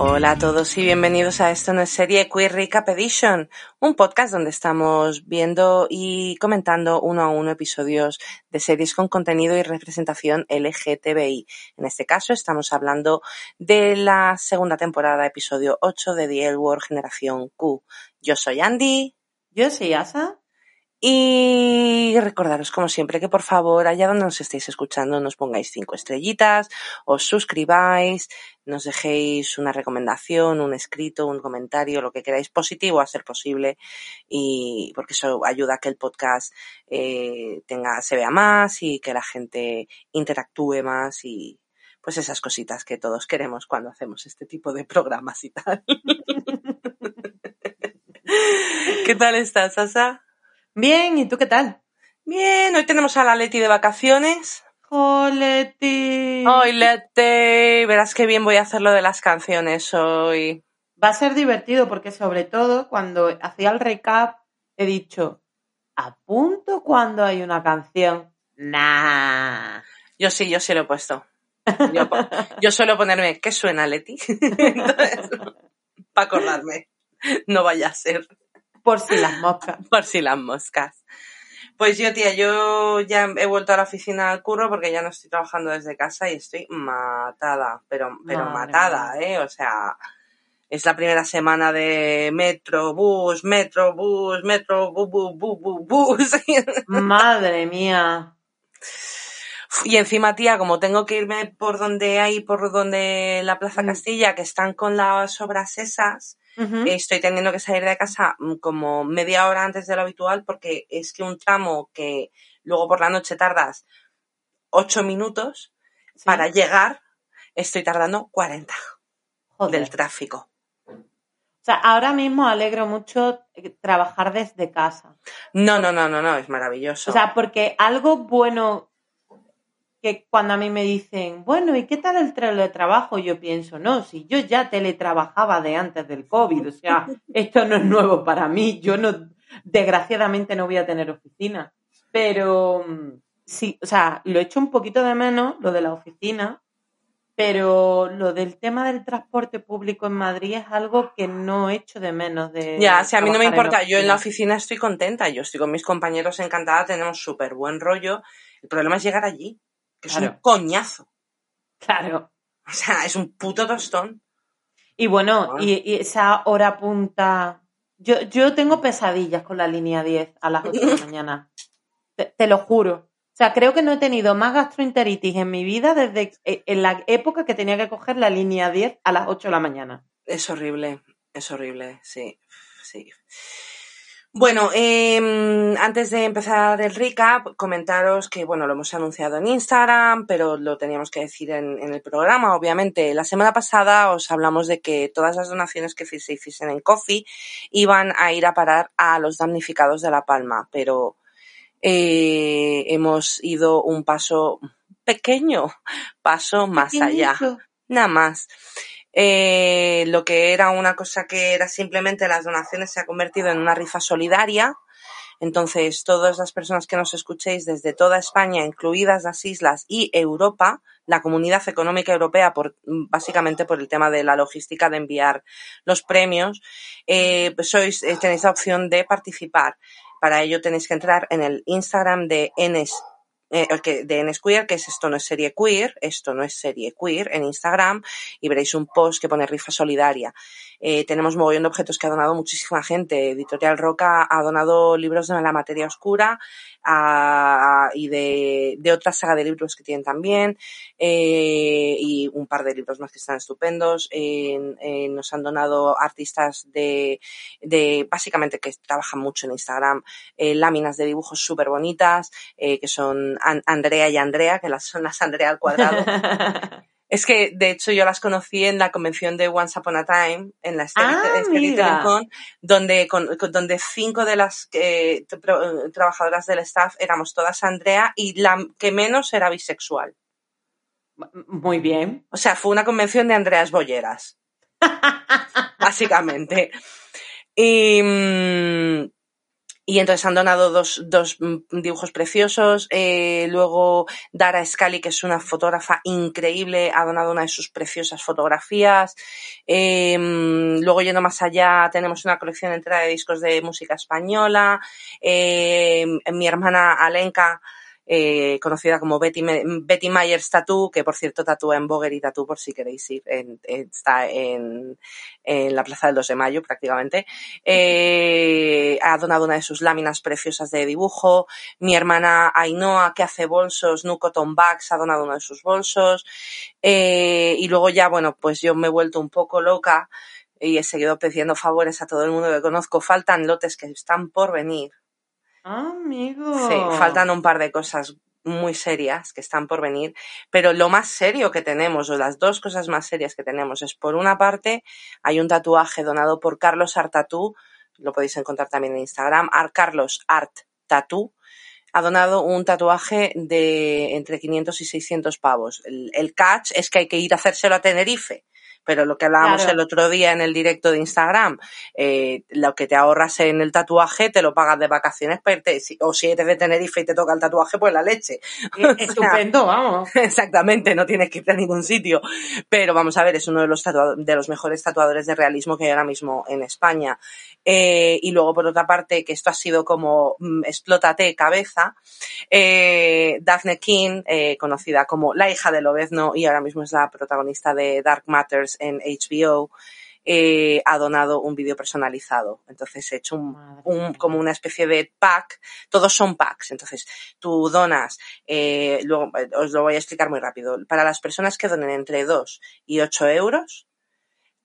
Hola a todos y bienvenidos a Esto no es serie Queer Recap Edition, un podcast donde estamos viendo y comentando uno a uno episodios de series con contenido y representación LGTBI. En este caso estamos hablando de la segunda temporada, episodio 8 de The L Generación Q. Yo soy Andy. Yo soy Asa. Y recordaros, como siempre, que por favor, allá donde nos estéis escuchando, nos pongáis cinco estrellitas, os suscribáis, nos dejéis una recomendación, un escrito, un comentario, lo que queráis positivo a ser posible, y porque eso ayuda a que el podcast eh, tenga, se vea más y que la gente interactúe más y pues esas cositas que todos queremos cuando hacemos este tipo de programas y tal. ¿Qué tal estás, Asa? Bien, ¿y tú qué tal? Bien, hoy tenemos a la Leti de vacaciones. ¡Oh, Leti! ¡Ay, Leti! Verás qué bien voy a hacer lo de las canciones hoy. Va a ser divertido porque sobre todo cuando hacía el recap he dicho, apunto cuando hay una canción. Nah. Yo sí, yo sí lo he puesto. Yo, yo suelo ponerme, ¿qué suena, Leti? para acordarme. No vaya a ser. Por si las moscas. Por si las moscas. Pues yo, tía, yo ya he vuelto a la oficina al curro porque ya no estoy trabajando desde casa y estoy matada, pero, pero matada, ¿eh? O sea, es la primera semana de metro, bus, metro, bus, metro, bus, bus, bus, bus. Madre mía. Y encima, tía, como tengo que irme por donde hay, por donde la Plaza Castilla, que están con las obras esas, Estoy teniendo que salir de casa mm, como media hora antes de lo habitual porque es que un tramo que luego por la noche tardas ocho minutos para llegar, estoy tardando 40 del tráfico. O sea, ahora mismo alegro mucho eh, trabajar desde casa. No, no, no, no, no, es maravilloso. O sea, porque algo bueno que cuando a mí me dicen, bueno, ¿y qué tal el teletrabajo? Yo pienso, no, si yo ya teletrabajaba de antes del COVID, o sea, esto no es nuevo para mí, yo no, desgraciadamente no voy a tener oficina, pero mm, sí, o sea, lo he hecho un poquito de menos, lo de la oficina, pero lo del tema del transporte público en Madrid es algo que no he hecho de menos de... Ya, si a mí no me importa, yo en la oficina. estoy contenta, yo estoy con mis compañeros encantada, tenemos súper buen rollo, el problema es llegar allí que es un coñazo. Claro. O sea, es un puto tostón. Y bueno, Y, esa hora punta. Yo, yo tengo pesadillas con la línea 10 a las 8 de la mañana. Te, lo juro. O sea, creo que no he tenido más gastroenteritis en mi vida desde eh, en la época que tenía que coger la línea 10 a las 8 de la mañana. Es horrible, es horrible, sí, sí. Bueno, em, antes de empezar el recap, comentaros que, bueno, lo hemos anunciado en Instagram, pero lo teníamos que decir en, el programa, obviamente. La semana pasada os hablamos de que todas las donaciones que se hiciesen en Coffee iban a ir a parar a los damnificados de La Palma, pero eh, hemos ido un paso pequeño, paso más allá. Nada más. Eh, lo que era una cosa que era simplemente las donaciones se ha convertido en una rifa solidaria. Entonces, todas las personas que nos escuchéis desde toda España, incluidas las islas y Europa, la Comunidad Económica Europea, por, básicamente por el tema de la logística de enviar los premios, eh, sois, eh, tenéis la opción de participar. Para ello tenéis que entrar en el Instagram de NS eh, de Nsqueer, que es esto no es serie queer, esto no es serie queer en Instagram y veréis un post que pone rifa solidaria. Eh, tenemos montón de objetos que ha donado muchísima gente. Editorial Roca ha donado libros de la materia oscura y de, de, otra saga de libros que tienen también eh, y un par de libros más que están estupendos. nos han donado artistas de, de, básicamente que trabajan mucho en Instagram, eh, láminas de dibujos súper bonitas, que son Andrea y Andrea, que las, son las Andrea al cuadrado. Es que, de hecho, yo las conocí en la convención de Once Upon a Time, en la ah, Con, donde, con, donde cinco de las eh, trabajadoras del staff éramos todas Andrea y la que menos era bisexual. Muy bien. O sea, fue una convención de Andreas Bolleras. básicamente. Y, mm, y entonces han donado dos, dos mm, dibujos preciosos. Eh, luego Dara Scali, que es una fotógrafa increíble, ha donado una de sus preciosas fotografías. Em, luego yendo más allá, tenemos una colección entera de discos de música española. Em, mi hermana Alenka eh, conocida como Betty, Betty Myers Tattoo, que por cierto tatúa en Boger y Tattoo por si queréis ir, está en, en, la Plaza del 2 de Mayo prácticamente. Eh, ha donado una de sus láminas preciosas de dibujo. Mi hermana Ainhoa, que hace bolsos, Nucoton Bags, ha donado uno de sus bolsos. Eh, y luego ya, bueno, pues yo me he vuelto un poco loca y he seguido pidiendo favores a todo el mundo que conozco. Faltan lotes que están por venir. Amigo. Sí, faltan un par de cosas muy serias que están por venir, pero lo más serio que tenemos, o las dos cosas más serias que tenemos, es por una parte, hay un tatuaje donado por Carlos Art Tattoo, lo podéis encontrar también en Instagram, Art Carlos Art Tattoo, ha donado un tatuaje de entre 500 y 600 pavos. El, el catch es que hay que ir a hacérselo a Tenerife pero lo que hablábamos el otro día en el directo de Instagram, eh, lo que te ahorras en el tatuaje te lo pagas de vacaciones, o si eres de Tenerife y te toca el tatuaje, pues la leche. Estupendo, vamos. Exactamente, no tienes que ir a ningún sitio. Pero vamos a ver, es uno de los, de los mejores tatuadores de realismo que hay ahora mismo en España. Eh, y luego, por otra parte, que esto ha sido como mm, explótate cabeza, eh, Daphne King, eh, conocida como la hija de Lobezno y ahora mismo es la protagonista de Dark Matters en HBO, eh, ha donado un vídeo personalizado. Entonces he hecho un, como una especie de pack. Todos son packs. Entonces tú donas, eh, luego eh, os lo voy a explicar muy rápido. Para las personas que donen entre 2 y 8 euros,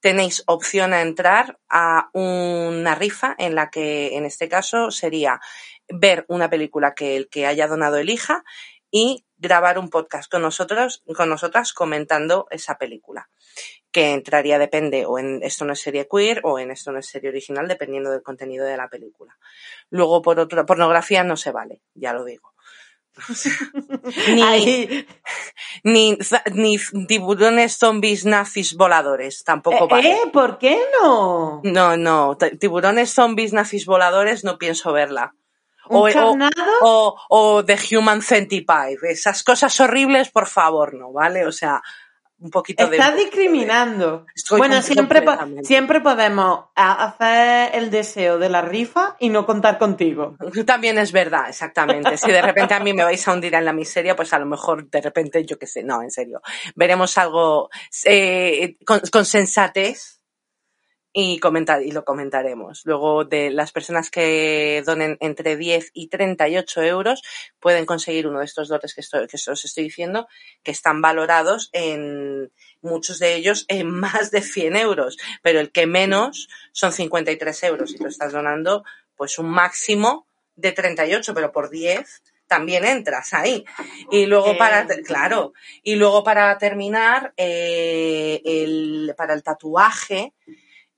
tenéis opción a entrar a una rifa en la que en este caso sería ver una película que el que haya donado elija y grabar un podcast con nosotros, con nosotras comentando esa película que entraría, depende, o en esto no es serie queer o en esto no es serie original, dependiendo del contenido de la película. Luego, por otra pornografía no se vale, ya lo digo. ni, ni, ni, tiburones, zombies, nazis, voladores, tampoco vale. ¿Eh? ¿Por qué no? No, no, tiburones, zombies, nazis, voladores, no pienso verla. O, o, o, The Human Centipede. Esas cosas horribles, por favor, no, ¿vale? O sea, un poquito de... Estás discriminando. bueno, siempre, siempre podemos hacer el deseo de la rifa y no contar contigo. También es verdad, exactamente. Si de repente a mí me vais a hundir en la miseria, pues a lo mejor de repente, yo qué sé, no, en serio. Veremos algo eh, con, con sensatez y, comentar, y lo comentaremos. Luego, de las personas que donen entre 10 y 38 euros, pueden conseguir uno de estos dotes que, estoy, que os estoy diciendo, que están valorados en muchos de ellos en más de 100 euros, pero el que menos son 53 euros y tú estás donando pues un máximo de 38, pero por 10 también entras ahí. Y luego para, claro, y luego para terminar, eh, el, para el tatuaje,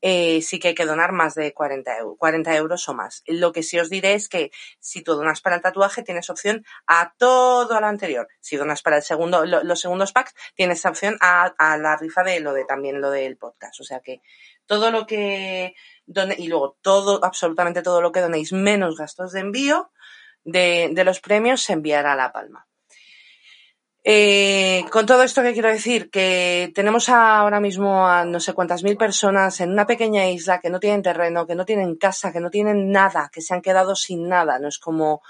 eh, sí que hay que donar más de 40, euros, 40 euros o más. Lo que sí os diré es que si tú donas para el tatuaje tienes opción a todo lo anterior. Si donas para el segundo, los segundos packs tienes opción a, la rifa de lo de también lo del podcast. O sea que todo lo que done, y luego todo, absolutamente todo lo que donéis menos gastos de envío de, de los premios se enviará a La Palma. Eh, con todo esto que quiero decir, que tenemos ahora mismo a no sé cuántas mil personas en una pequeña isla que no tienen terreno, que no tienen casa, que no tienen nada, que se han quedado sin nada. No es como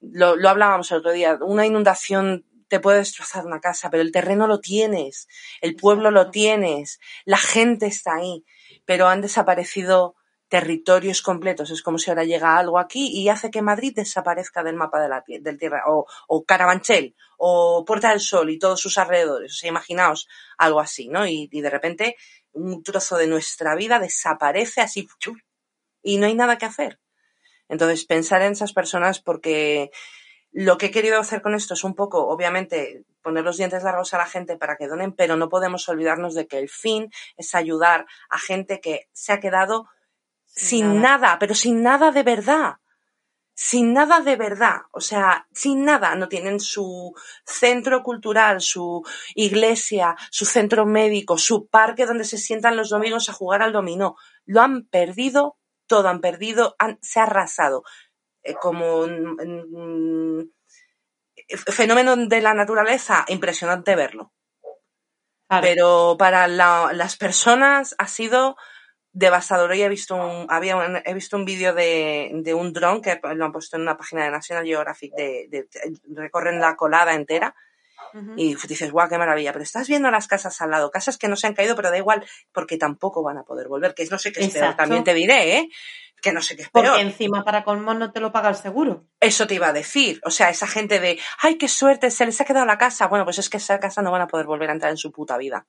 lo, lo hablábamos el otro día, una inundación te puede destrozar una casa, pero el terreno lo tienes, el pueblo lo tienes, la gente está ahí, pero han desaparecido territorios completos. Es como si ahora llega algo aquí y hace que Madrid desaparezca del mapa de la del tierra, o, o Carabanchel, o Puerta del Sol y todos sus alrededores. O sea, imaginaos algo así, ¿no? Y, de repente un trozo de nuestra vida desaparece así y no hay nada que hacer. Entonces, pensar en esas personas porque lo que he querido hacer con esto es un poco, obviamente, poner los dientes largos a la gente para que donen, pero no podemos olvidarnos de que el fin es ayudar a gente que se ha quedado sin, nada. pero sin nada de verdad. Sin nada de verdad, o sea, sin nada, no tienen su centro cultural, su iglesia, su centro médico, su parque donde se sientan los domingos a jugar al dominó. Lo han perdido todo, han perdido, se ha arrasado. eh, como un, mm, fenómeno de la naturaleza, impresionante verlo. Pero para las personas ha sido devastador. Hoy he visto un, había he visto un vídeo de, de, un dron que lo han puesto en una página de National Geographic de, recorren la colada entera. Y dices, guau, qué maravilla. Pero estás viendo las casas al lado, casas que no se han caído, pero da igual, porque tampoco van a poder volver, que no sé qué es peor. También te diré, ¿eh? Que no sé qué es peor. Porque encima para colmo no te lo paga el seguro. Eso te iba a decir. O sea, esa gente de, ay, qué suerte, se les ha quedado la casa. Bueno, pues es que esa casa no van a poder volver a entrar en su puta vida.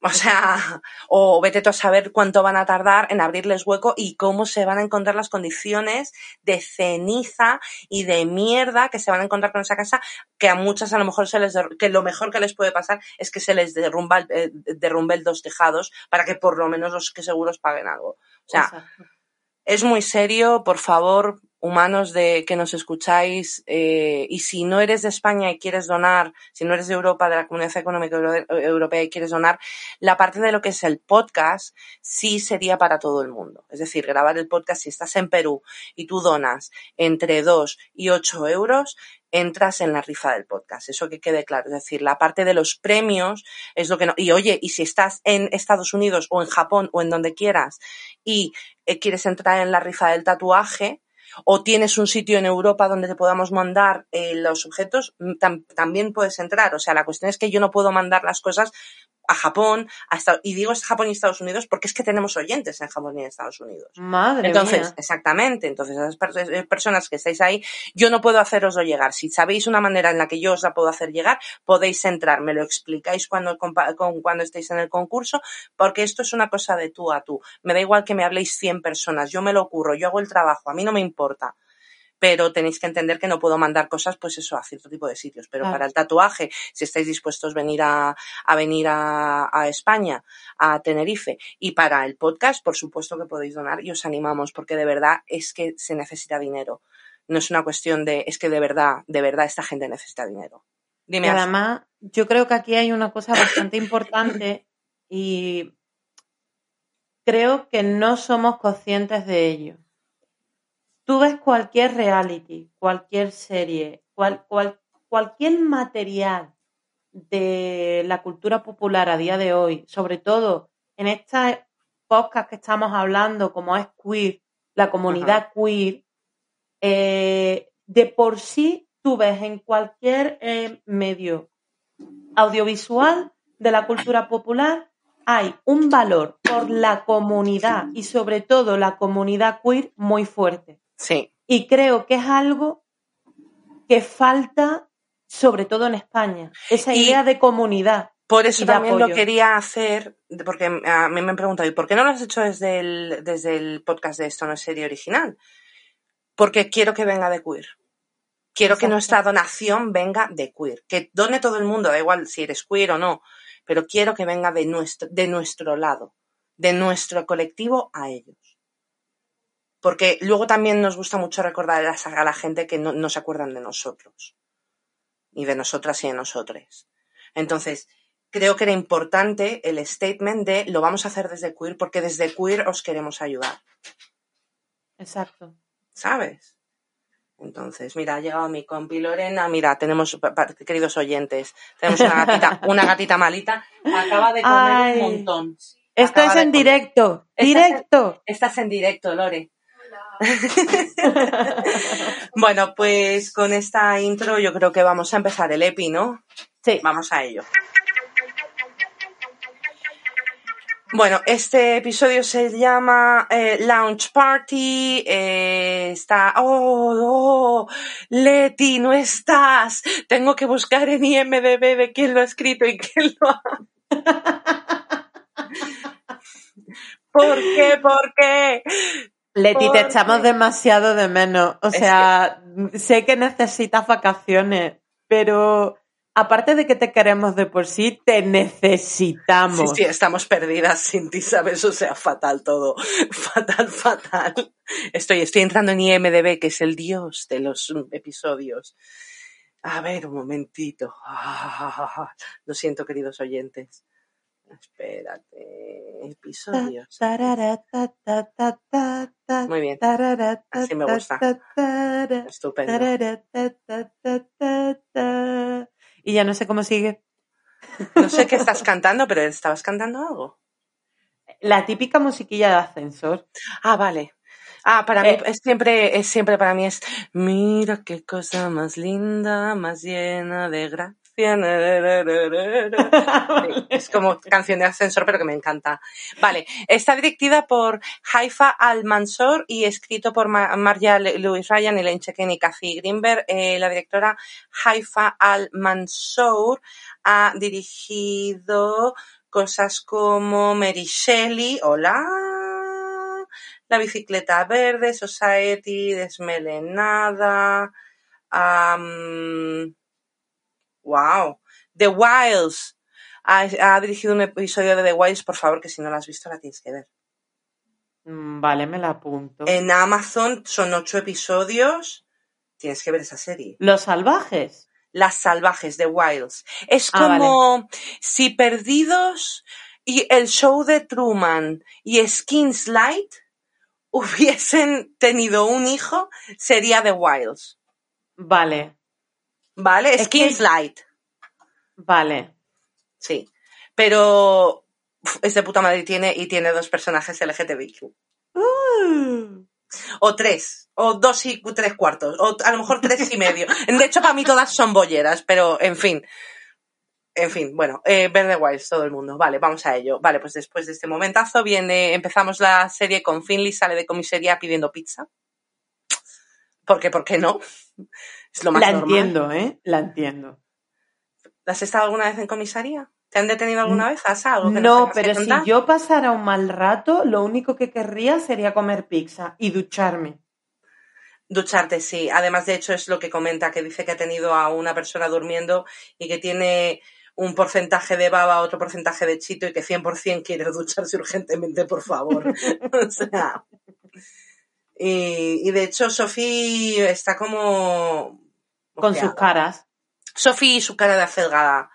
O sea, o vete tú a saber cuánto van a tardar en abrirles hueco y cómo se van a encontrar las condiciones de ceniza y de mierda que se van a encontrar con esa casa, que a muchas a lo mejor se les, que lo mejor que les puede pasar es que se les derrumba, eh, derrumbe dos tejados para que por lo menos los que seguros paguen algo. O sea, es muy serio, por favor, humanos de que nos escucháis eh, y si no eres de España y quieres donar, si no eres de Europa, de la Comunidad Económica Europea y quieres donar, la parte de lo que es el podcast sí sería para todo el mundo. Es decir, grabar el podcast si estás en Perú y tú donas entre 2 y 8 euros, entras en la rifa del podcast. Eso que quede claro. Es decir, la parte de los premios es lo que no. Y oye, y si estás en Estados Unidos o en Japón o en donde quieras y eh, quieres entrar en la rifa del tatuaje, o tienes un sitio en Europa donde te podamos mandar eh, los objetos, mm, también puedes entrar. O sea, la cuestión es que yo no puedo mandar las cosas a Japón, a y digo Japón y Estados Unidos porque es que tenemos oyentes en Japón y en Estados Unidos. Madre Entonces, exactamente, entonces esas eh, personas que estáis ahí, yo no puedo haceroslo llegar. Si sabéis una manera en la que yo os la puedo hacer llegar, podéis entrar, me lo explicáis cuando, cuando estéis en el concurso, porque esto es una cosa de tú a tú. Me da igual que me habléis 100 personas, yo me lo ocurro, yo hago el trabajo, a mí no me importa pero tenéis que entender que no puedo mandar cosas, pues eso, a cierto tipo de sitios. Pero para el tatuaje, si estáis dispuestos a venir a, a venir a, a, España, a Tenerife, y para el podcast, por supuesto que podéis donar y os animamos, porque de verdad es que se necesita dinero. No es una cuestión de, es que de verdad, de verdad esta gente necesita dinero. Dime. además, yo creo que aquí hay una cosa bastante importante y creo que no somos conscientes de ello tú ves cualquier reality, cualquier serie, cualquier material de la cultura popular a día de hoy, sobre todo en estas podcast que estamos hablando, como es queer, la comunidad queer, eh, de por sí tú ves en cualquier eh, medio audiovisual de la cultura popular, hay un valor por la comunidad y sobre todo la comunidad queer muy fuerte. Sí. Y creo que es algo que falta, sobre todo en España, esa idea de comunidad. Por eso también lo quería hacer, porque a mí me han preguntado, ¿y por qué no lo has hecho desde el, desde el podcast de Esto no es serie original? Porque quiero que venga de queer. Quiero que nuestra donación venga de queer. Que done todo el mundo, da igual si eres queer o no, pero quiero que venga de nuestro, de nuestro lado, de nuestro colectivo a ellos. Porque luego también nos gusta mucho recordar a la gente que no, se acuerdan de nosotros. Y de nosotras y de nosotres. Entonces, creo que era importante el statement de lo vamos a hacer desde queer porque desde queer os queremos ayudar. Exacto. ¿Sabes? Entonces, mira, ha llegado mi compi Lorena, mira, tenemos, queridos oyentes, tenemos una gatita, una gatita malita, acaba de comer un montón. Esto es en directo, directo. estás en directo, Lore. bueno, pues con esta intro yo creo que vamos a empezar el EPI, ¿no? Sí. Vamos a ello. Bueno, este episodio se llama eh, Launch Party. Eh, está. ¡Oh, oh! Leti, no estás. Tengo que buscar en IMDb de quién lo ha escrito y quién lo ha. ¿Por qué? ¿Por qué? Leti, te echamos demasiado de menos. O sea, sé que necesitas vacaciones, pero aparte de que te queremos de por sí, te necesitamos. Sí, sí, estamos perdidas sin ti, ¿sabes? O sea, fatal todo. Fatal, fatal. Estoy, estoy entrando en IMDB, que es el dios de los episodios. A ver, un momentito. Lo siento, queridos oyentes. Espérate. Episodios. Muy bien. Así me ta, gusta. Estupendo. Y ya no sé cómo sigue. No sé qué estás cantando, pero ¿estabas cantando algo? La típica musiquilla de ascensor. Ah, vale. Ah, para Eh. mí es siempre, es siempre para mí es mira qué cosa más linda, más llena de gracia. Es como canción de ascensor, pero que me encanta. Vale, está dirigida por Haifa Al-Mansor y escrito por Ma- Marja Le- Lewis Ryan, Elaine Chequen y Kathy Greenberg. Eh, la directora Haifa Al-Mansor ha dirigido cosas como Mary Shelley, hola, La bicicleta verde, Society, Desmelenada, wow, The Wilds. Ha, ha dirigido un episodio de The Wilds, por favor, que si no la has visto la tienes que ver. Mm, Vale, me la apunto. En Amazon son ocho episodios. Tienes que ver esa serie. Los salvajes. Las salvajes de Wilds. Es Ah, como si Perdidos y el show de Truman y Skins Light hubiesen tenido un hijo, sería The Wilds. Vale, ¿Vale? Es que- Skins Light. vale. Sí. Pero es de puta madre y tiene, y tiene dos personajes LGTBIQ. Uh, O tres. O dos y tres cuartos. O a lo mejor tres y medio. De hecho, para mí todas son bolleras, pero en fin. En fin, bueno, eh, Verde Wilds, todo el mundo. Vale, vamos a ello. Vale, pues después de este momentazo viene, empezamos la serie con Finley, sale de comisaría pidiendo pizza. Porque, ¿por qué no? Es lo más la normal. entiendo, ¿eh? La entiendo. ¿Has estado alguna vez en comisaría? ¿Te han detenido alguna vez? ¿Has algo que No, que pero si yo pasara un mal rato, lo único que querría sería comer pizza y ducharme. Ducharte, sí. Además, de hecho, es lo que comenta, que dice que ha tenido a una persona durmiendo y que tiene un porcentaje de baba, otro porcentaje de chito y que 100% quiere ducharse urgentemente, por favor. o sea... Y, y de hecho, Sophie está como... Con sus caras. Sophie y su cara de acelgada.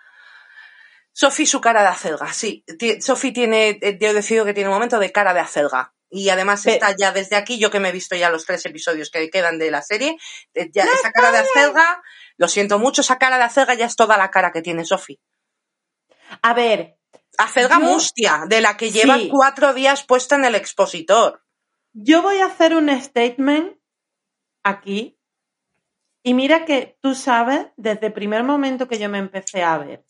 Sophie y su cara de acelga, sí. Sophie tiene, eh, yo decido que tiene un momento de cara de acelga. Y además está ya desde aquí, yo que me he visto ya los tres episodios que quedan de la serie, eh, ya esa cara de acelga, lo siento mucho, esa cara de acelga ya es toda la cara que tiene Sophie. A ver, Acelga Yo- mustia, de la que lleva Sí. cuatro días puesta en el expositor. yo voy a hacer un statement aquí. Y mira que tú sabes, desde el primer momento que yo me empecé a ver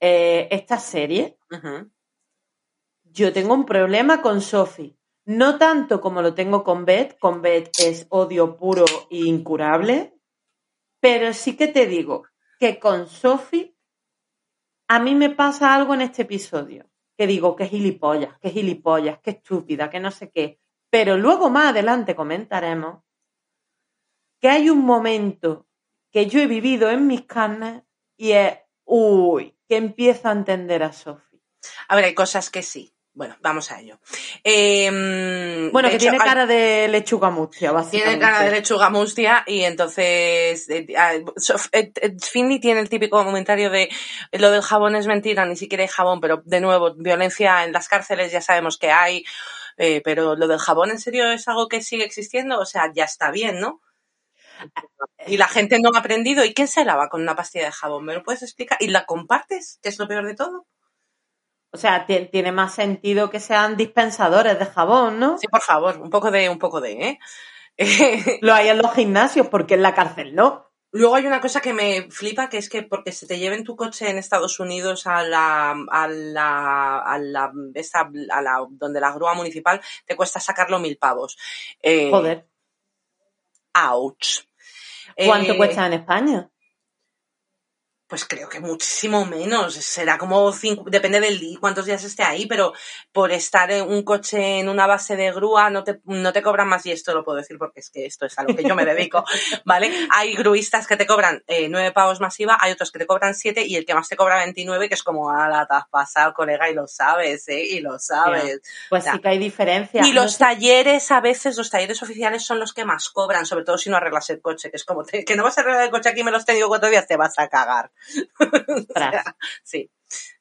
eh, esta serie, yo tengo un problema con Sophie. No tanto como lo tengo con Beth, con Beth es odio puro e incurable, pero sí que te digo que con Sophie a mí me pasa algo en este episodio, que digo que gilipollas, que gilipollas, que estúpida, que no sé qué, pero luego más adelante comentaremos que hay un momento que yo he vivido en mis carnes y es, uy, que empiezo a entender a Sophie. A ver, hay cosas que sí. Bueno, vamos a ello. Eh, Bueno, que hecho, tiene hay- cara de lechuga mustia, básicamente. Tiene cara de lechuga mustia y entonces eh, ah, eh, eh, Finley tiene el típico comentario de lo del jabón es mentira, ni siquiera hay jabón, pero de nuevo, violencia en las cárceles ya sabemos que hay, eh, pero lo del jabón en serio es algo que sigue existiendo, o sea, ya está bien, ¿no? Y la gente no ha aprendido. ¿Y quién se lava con una pastilla de jabón? ¿Me lo puedes explicar? ¿Y la compartes? Que es lo peor de todo. O sea, ti- tiene más sentido que sean dispensadores de jabón, ¿no? Sí, por favor, un poco de, un poco de, ¿eh? Lo hay en los gimnasios, porque en la cárcel no. Luego hay una cosa que me flipa, que es que porque se te lleven tu coche en Estados Unidos a la, a la, a la, esta- a la- donde la grúa municipal te cuesta sacarlo mil pavos. Eh, Joder, Ouch. ¿Cuánto Eh, cuesta en España? Pues creo que muchísimo menos. Será como cinco, depende del día, cuántos días esté ahí, pero por estar en un coche en una base de grúa no te, no te cobran más, y esto lo puedo decir porque es que esto es a lo que yo me dedico, ¿vale? Hay gruistas que te cobran eh, nueve pavos más IVA, hay otros que te cobran siete y el que más te cobra 29, que es como, a la te has pasado, colega, y lo sabes, ¿eh? Y lo sabes. Pues sí que hay diferencia. Y No los sé- talleres, a veces, los talleres oficiales son los que más cobran, sobre todo si no arreglas el coche, que es como, te- que no vas a arreglar el coche aquí, me lo has tenido cuatro días, te vas a cagar. Sí,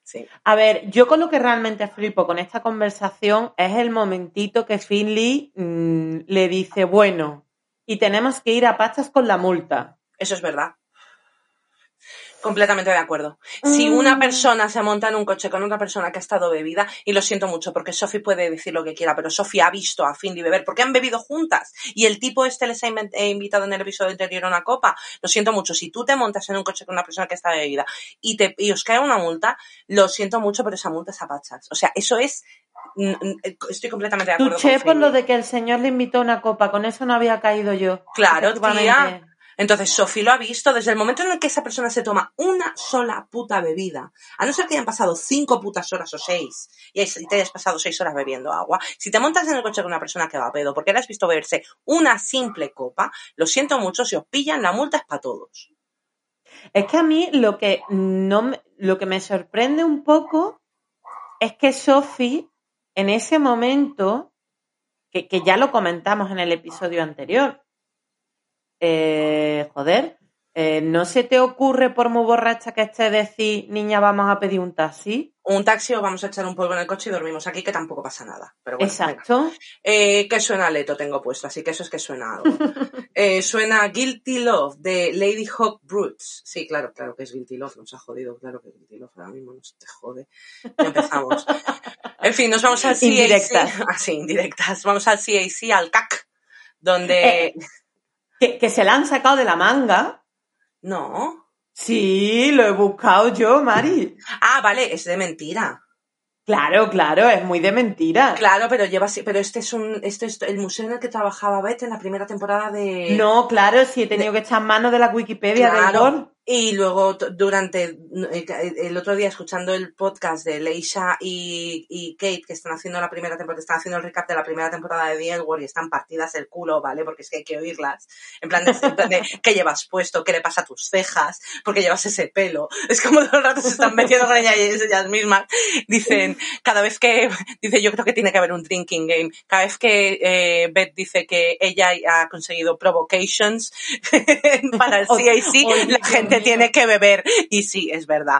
sí. A ver, yo con lo que realmente flipo con esta conversación es el momentito que Finley mm, le dice, bueno, y tenemos que ir a pachas con la multa. Eso es verdad. Completamente de acuerdo. Si una Mm. persona se monta en un coche con otra persona que ha estado bebida, y lo siento mucho porque Sophie puede decir lo que quiera, pero Sophie ha visto a Finley beber porque han bebido juntas y el tipo este les ha eh, invitado en el episodio anterior a una copa. Lo siento mucho. Si tú te montas en un coche con una persona que está bebida y, te, y os cae una multa, lo siento mucho, pero esa multa es a pachas. O sea, eso es. mm, mm, Estoy completamente de acuerdo. Tuché con por lo de que el señor le invitó a una copa, con eso no había caído yo. Claro, tía. Entonces, Sophie lo ha visto desde el momento en el que esa persona se toma una sola puta bebida. A no ser que hayan pasado cinco putas horas o seis y te hayas pasado seis horas bebiendo agua. Si te montas en el coche con una persona que va a pedo porque le has visto beberse una simple copa, lo siento mucho, si os pillan, la multa es para todos. Es que a mí lo que no lo que me sorprende un poco es que Sophie en ese momento, que, que ya lo comentamos en el episodio anterior, eh, joder, eh, ¿no se te ocurre por muy borracha que estés decir, niña, vamos a pedir un taxi? Un taxi o vamos a echar un polvo en el coche y dormimos aquí, que tampoco pasa nada. Pero bueno. Exacto. Eh, que suena Leto tengo puesto, así que eso es que suena algo. Eh, suena Guilty Love de Lady Hawk Brutes. Sí, claro, claro que es Guilty Love, nos ha jodido, claro que es Guilty Love, ahora mismo nos te jode. Ya empezamos. En fin, nos vamos al CAC. Indirectas. Así, indirectas. Vamos al CAC, al CAC, donde... Que, que se la han sacado de la manga. No. Sí, lo he buscado yo, Mari. Ah, vale, es de mentira. Claro, claro, es muy de mentira. Claro, pero lleva pero este es un, este es el museo en el que trabajaba Beth en la primera temporada de... No, claro, sí he tenido que echar mano de la Wikipedia Claro. gol. Y luego durante eh, el otro día escuchando el podcast de Leisha y, y Kate que están haciendo la primera temporada, están haciendo el recap de la primera temporada de The L Word y están partidas el culo, ¿vale? Porque es que hay que oírlas. En plan de, en plan de, ¿qué llevas puesto? ¿Qué le pasa a tus cejas? porque llevas ese pelo? Es como todo el rato se están metiendo con ellas, ellas mismas. Dicen, cada vez que, dice, yo creo que tiene que haber un drinking game. Cada vez que eh, Beth dice que ella ha conseguido provocations para el CAC, la Dios gente mío. tiene que beber. Y sí, es verdad.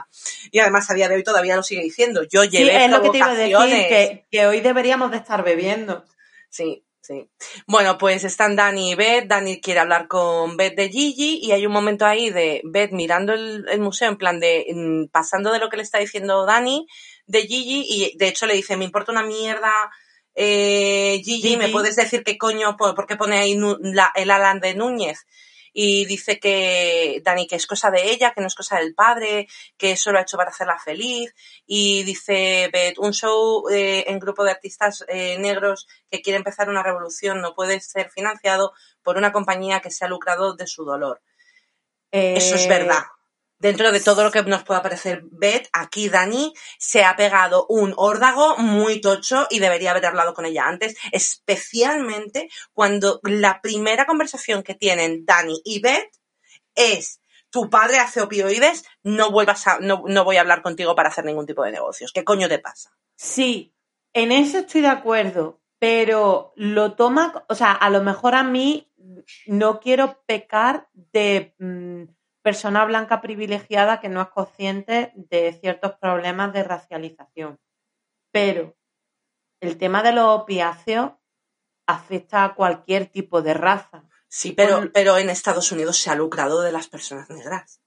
Y además a día de hoy todavía lo sigue diciendo. Yo Sí, llevé es lo que te iba a decir, que, que hoy deberíamos de estar bebiendo. Sí, sí. Bueno, pues están Dani y Beth. Dani quiere hablar con Beth de Gigi y hay un momento ahí de Beth mirando el, el museo en plan de mm, pasando de lo que le está diciendo Dani de Gigi y de hecho le dice, me importa una mierda eh, Gigi, Gigi. ¿me puedes decir qué coño, por, por qué pone ahí la- el Alan de Núñez? Y dice que Dani que es cosa de ella, que no es cosa del padre, que eso lo ha hecho para hacerla feliz. Y dice Beth, un show eh, en grupo de artistas eh, negros que quiere empezar una revolución no puede ser financiado por una compañía que se ha lucrado de su dolor. Eso es Eh, verdad. Dentro de todo lo que nos pueda parecer Beth, aquí Dani se ha pegado un órdago muy tocho y debería haber hablado con ella antes, especialmente cuando la primera conversación que tienen Dani y Beth es tu padre hace opioides, no vuelvas a, no, no voy a hablar contigo para hacer ningún tipo de negocios. ¿Qué coño te pasa? Sí, en eso estoy de acuerdo, pero lo toma, o sea, a lo mejor a mí no quiero pecar de mm, persona blanca privilegiada que no es consciente de ciertos problemas de racialización. Pero el tema de los opiáceos afecta a cualquier tipo de raza. Sí, pero, Con- pero en Estados Unidos se ha lucrado de las personas negras.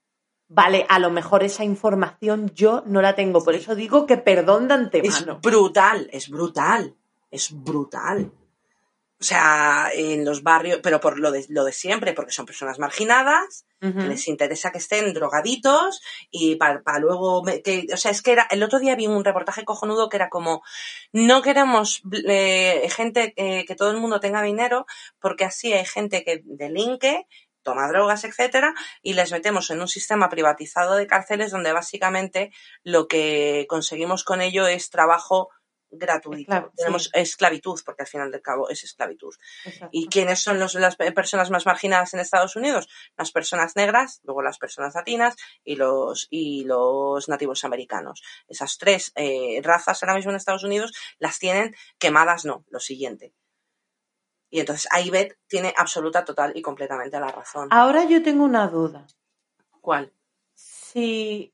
Vale, a lo mejor esa información yo no la tengo, por eso digo que perdón de Es antemano. brutal, es brutal, es brutal. O sea, en los barrios, pero por lo de, lo de siempre, porque son personas marginadas, que les interesa que estén drogaditos y para luego, me- que, o sea, es que era, el otro día vi un reportaje cojonudo que era como, no queremos eh, gente eh, que todo el mundo tenga dinero, porque así hay gente que delinque, toma drogas, etcétera, y les metemos en un sistema privatizado de cárceles donde básicamente lo que conseguimos con ello es trabajo gratuito. Esclav- sí. Tenemos esclavitud, porque al final del cabo es esclavitud. Exacto. ¿Y quiénes son los- las pe- personas más marginadas en Estados Unidos? Las personas negras, luego las personas latinas y los, y los nativos americanos. Esas tres eh, razas ahora mismo en Estados Unidos las tienen quemadas, no, lo siguiente. Y entonces ahí Beth tiene absoluta, total y completamente la razón. Ahora yo tengo una duda. ¿Cuál? Si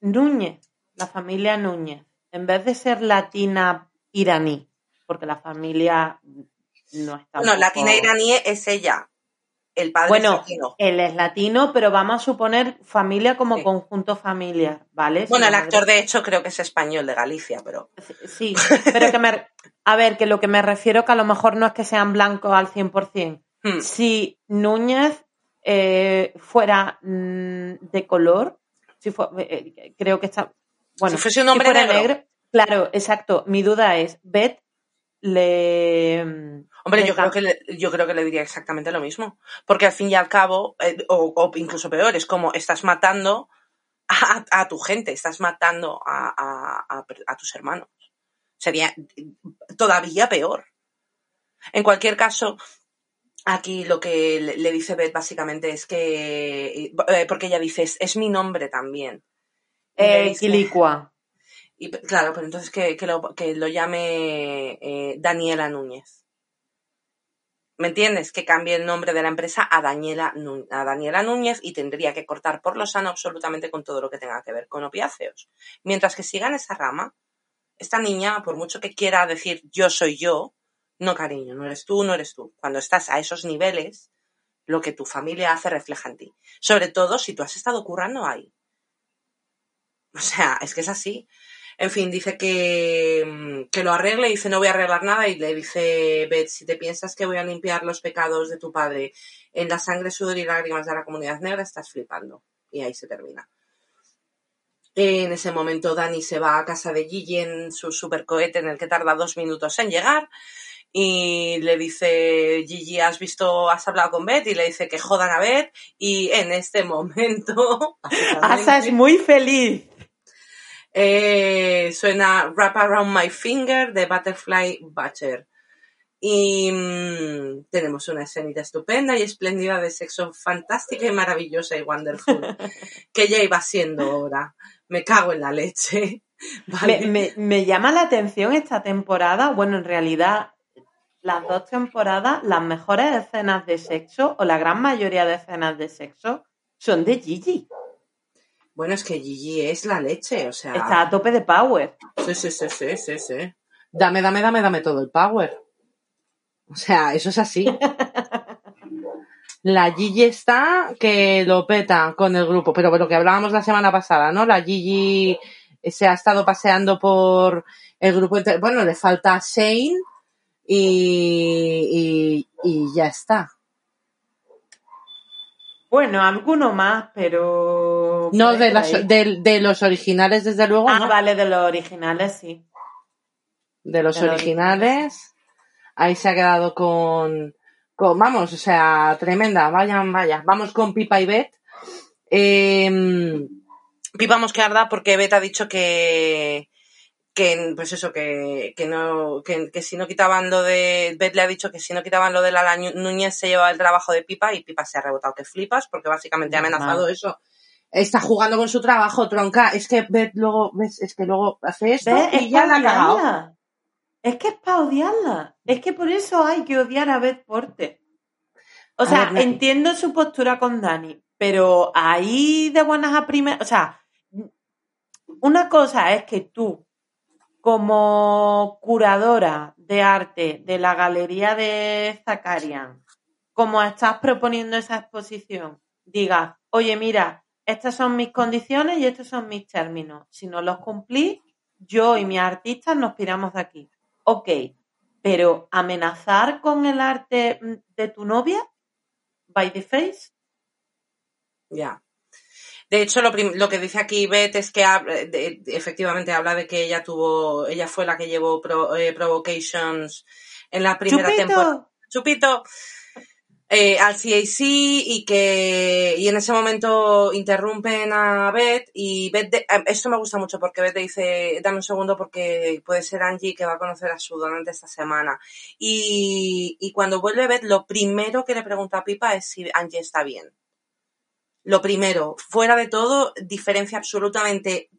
Núñez, la familia Núñez, en vez de ser latina iraní, porque la familia no está. Bueno, latina iraní es ella. El padre Bueno, es latino. él es latino, pero vamos a suponer familia como Sí. conjunto familiar, ¿vale? Si Bueno, el madre- actor de hecho creo que es español de Galicia, pero Sí, pero que me... A ver, que lo que me refiero que a lo mejor no es que sean blancos al 100%. hmm, Si Núñez eh, fuera mm, de color, si fue- eh, creo que está... Bueno, si fuese un hombre fuera negro. Claro, exacto. Mi duda es, ¿Beth le... mm, Hombre, le yo creo, que le, yo creo que le diría exactamente lo mismo. Porque al fin y al cabo, eh, o, o incluso peor, es como estás matando a, a tu gente, estás matando a, a- a- a tus hermanos. Sería todavía peor. En cualquier caso, aquí lo que le, dice Beth básicamente es que. eh, porque ella dice, es, es mi nombre también. Eh, Quilicua. y, claro, pero entonces que, que lo, que lo llame eh, Daniela Núñez. ¿Me entiendes? Que cambie el nombre de la empresa a Daniela, a Daniela Núñez y tendría que cortar por lo sano absolutamente con todo lo que tenga que ver con opiáceos. Mientras que siga en esa rama, esta niña, por mucho que quiera decir yo soy yo, no cariño, no eres tú, no eres tú. Cuando estás a esos niveles, lo que tu familia hace refleja en ti. Sobre todo si tú has estado currando ahí. O sea, es que es así. En fin, dice que, mm, que lo arregle, dice no voy a arreglar nada y le dice Beth, si te piensas que voy a limpiar los pecados de tu padre en la sangre, sudor y lágrimas de la comunidad negra, estás flipando. Y ahí se termina. En ese momento Dani se va a casa de Gigi en su supercohete en el que tarda dos minutos en llegar y le dice Gigi, ¿has visto, has hablado con Beth? Y le dice que jodan a Beth y en este momento... Asa es muy feliz. Eh, suena Wrap Around My Finger de Butterfly Butcher. Y mm, tenemos una escenita estupenda y espléndida de sexo fantástica y maravillosa y wonderful. que ya iba siendo hora. Me cago en la leche. Vale. Me, me- me llama la atención esta temporada, bueno, en realidad las dos temporadas, las mejores escenas de sexo, o la gran mayoría de escenas de sexo, son de Gigi. Bueno, es que Gigi es la leche, o sea. Está a tope de power. Sí, sí, sí, sí, sí, sí. Dame, dame, dame, dame todo el power. O sea, eso es así. La Gigi está que lo peta con el grupo, pero lo que hablábamos la semana pasada, ¿no? La Gigi se ha estado paseando por el grupo. Bueno, le falta Shane y, y, y ya está. Bueno, alguno más, pero... No, de, las- de, de los originales, desde luego, Ah, ¿no? vale, de los originales, sí. de los De los originales. Ahí se ha quedado con, con- vamos, o sea, tremenda, vayan, vaya. Vamos con Pipa y Bet. Eh, Pipa mosquearda porque Bet ha dicho que, que pues eso, que, que no, que, que si no quitaban lo de, Bet le ha dicho que si no quitaban lo de la Núñez se llevaba el trabajo de Pipa y Pipa se ha rebotado que flipas porque básicamente ha amenazado eso. Está jugando con su trabajo, tronca. Es que Bet luego, ves, es que luego hace esto ¿Ves? y Es ya la ha cagado. Es que es para odiarla. Es que por eso hay que odiar a Beth Porte. O sea, ver, entiendo su postura con Dani, pero ahí de buenas a primeras. O sea, una cosa es que tú, como curadora de arte de la galería de Zakarian, como estás proponiendo esa exposición, digas, oye, mira, estas son mis condiciones y estos son mis términos. Si no los cumplís, yo y mis artistas nos piramos de aquí. Ok, pero amenazar con el arte mm, de tu novia, by the face, Ya. De hecho, lo, lo que dice aquí Beth es que de- efectivamente habla de que ella tuvo, ella fue la que llevó Pro- eh, Provocations en la primera temporada. chupito, eh, al CAC y que y en ese momento interrumpen a Beth y Beth de- eh, esto me gusta mucho porque Beth dice dame un segundo porque puede ser Angie que va a conocer a su donante esta semana y, y cuando vuelve Beth lo primero que le pregunta a Pipa es si Angie está bien lo primero fuera de todo diferencia absolutamente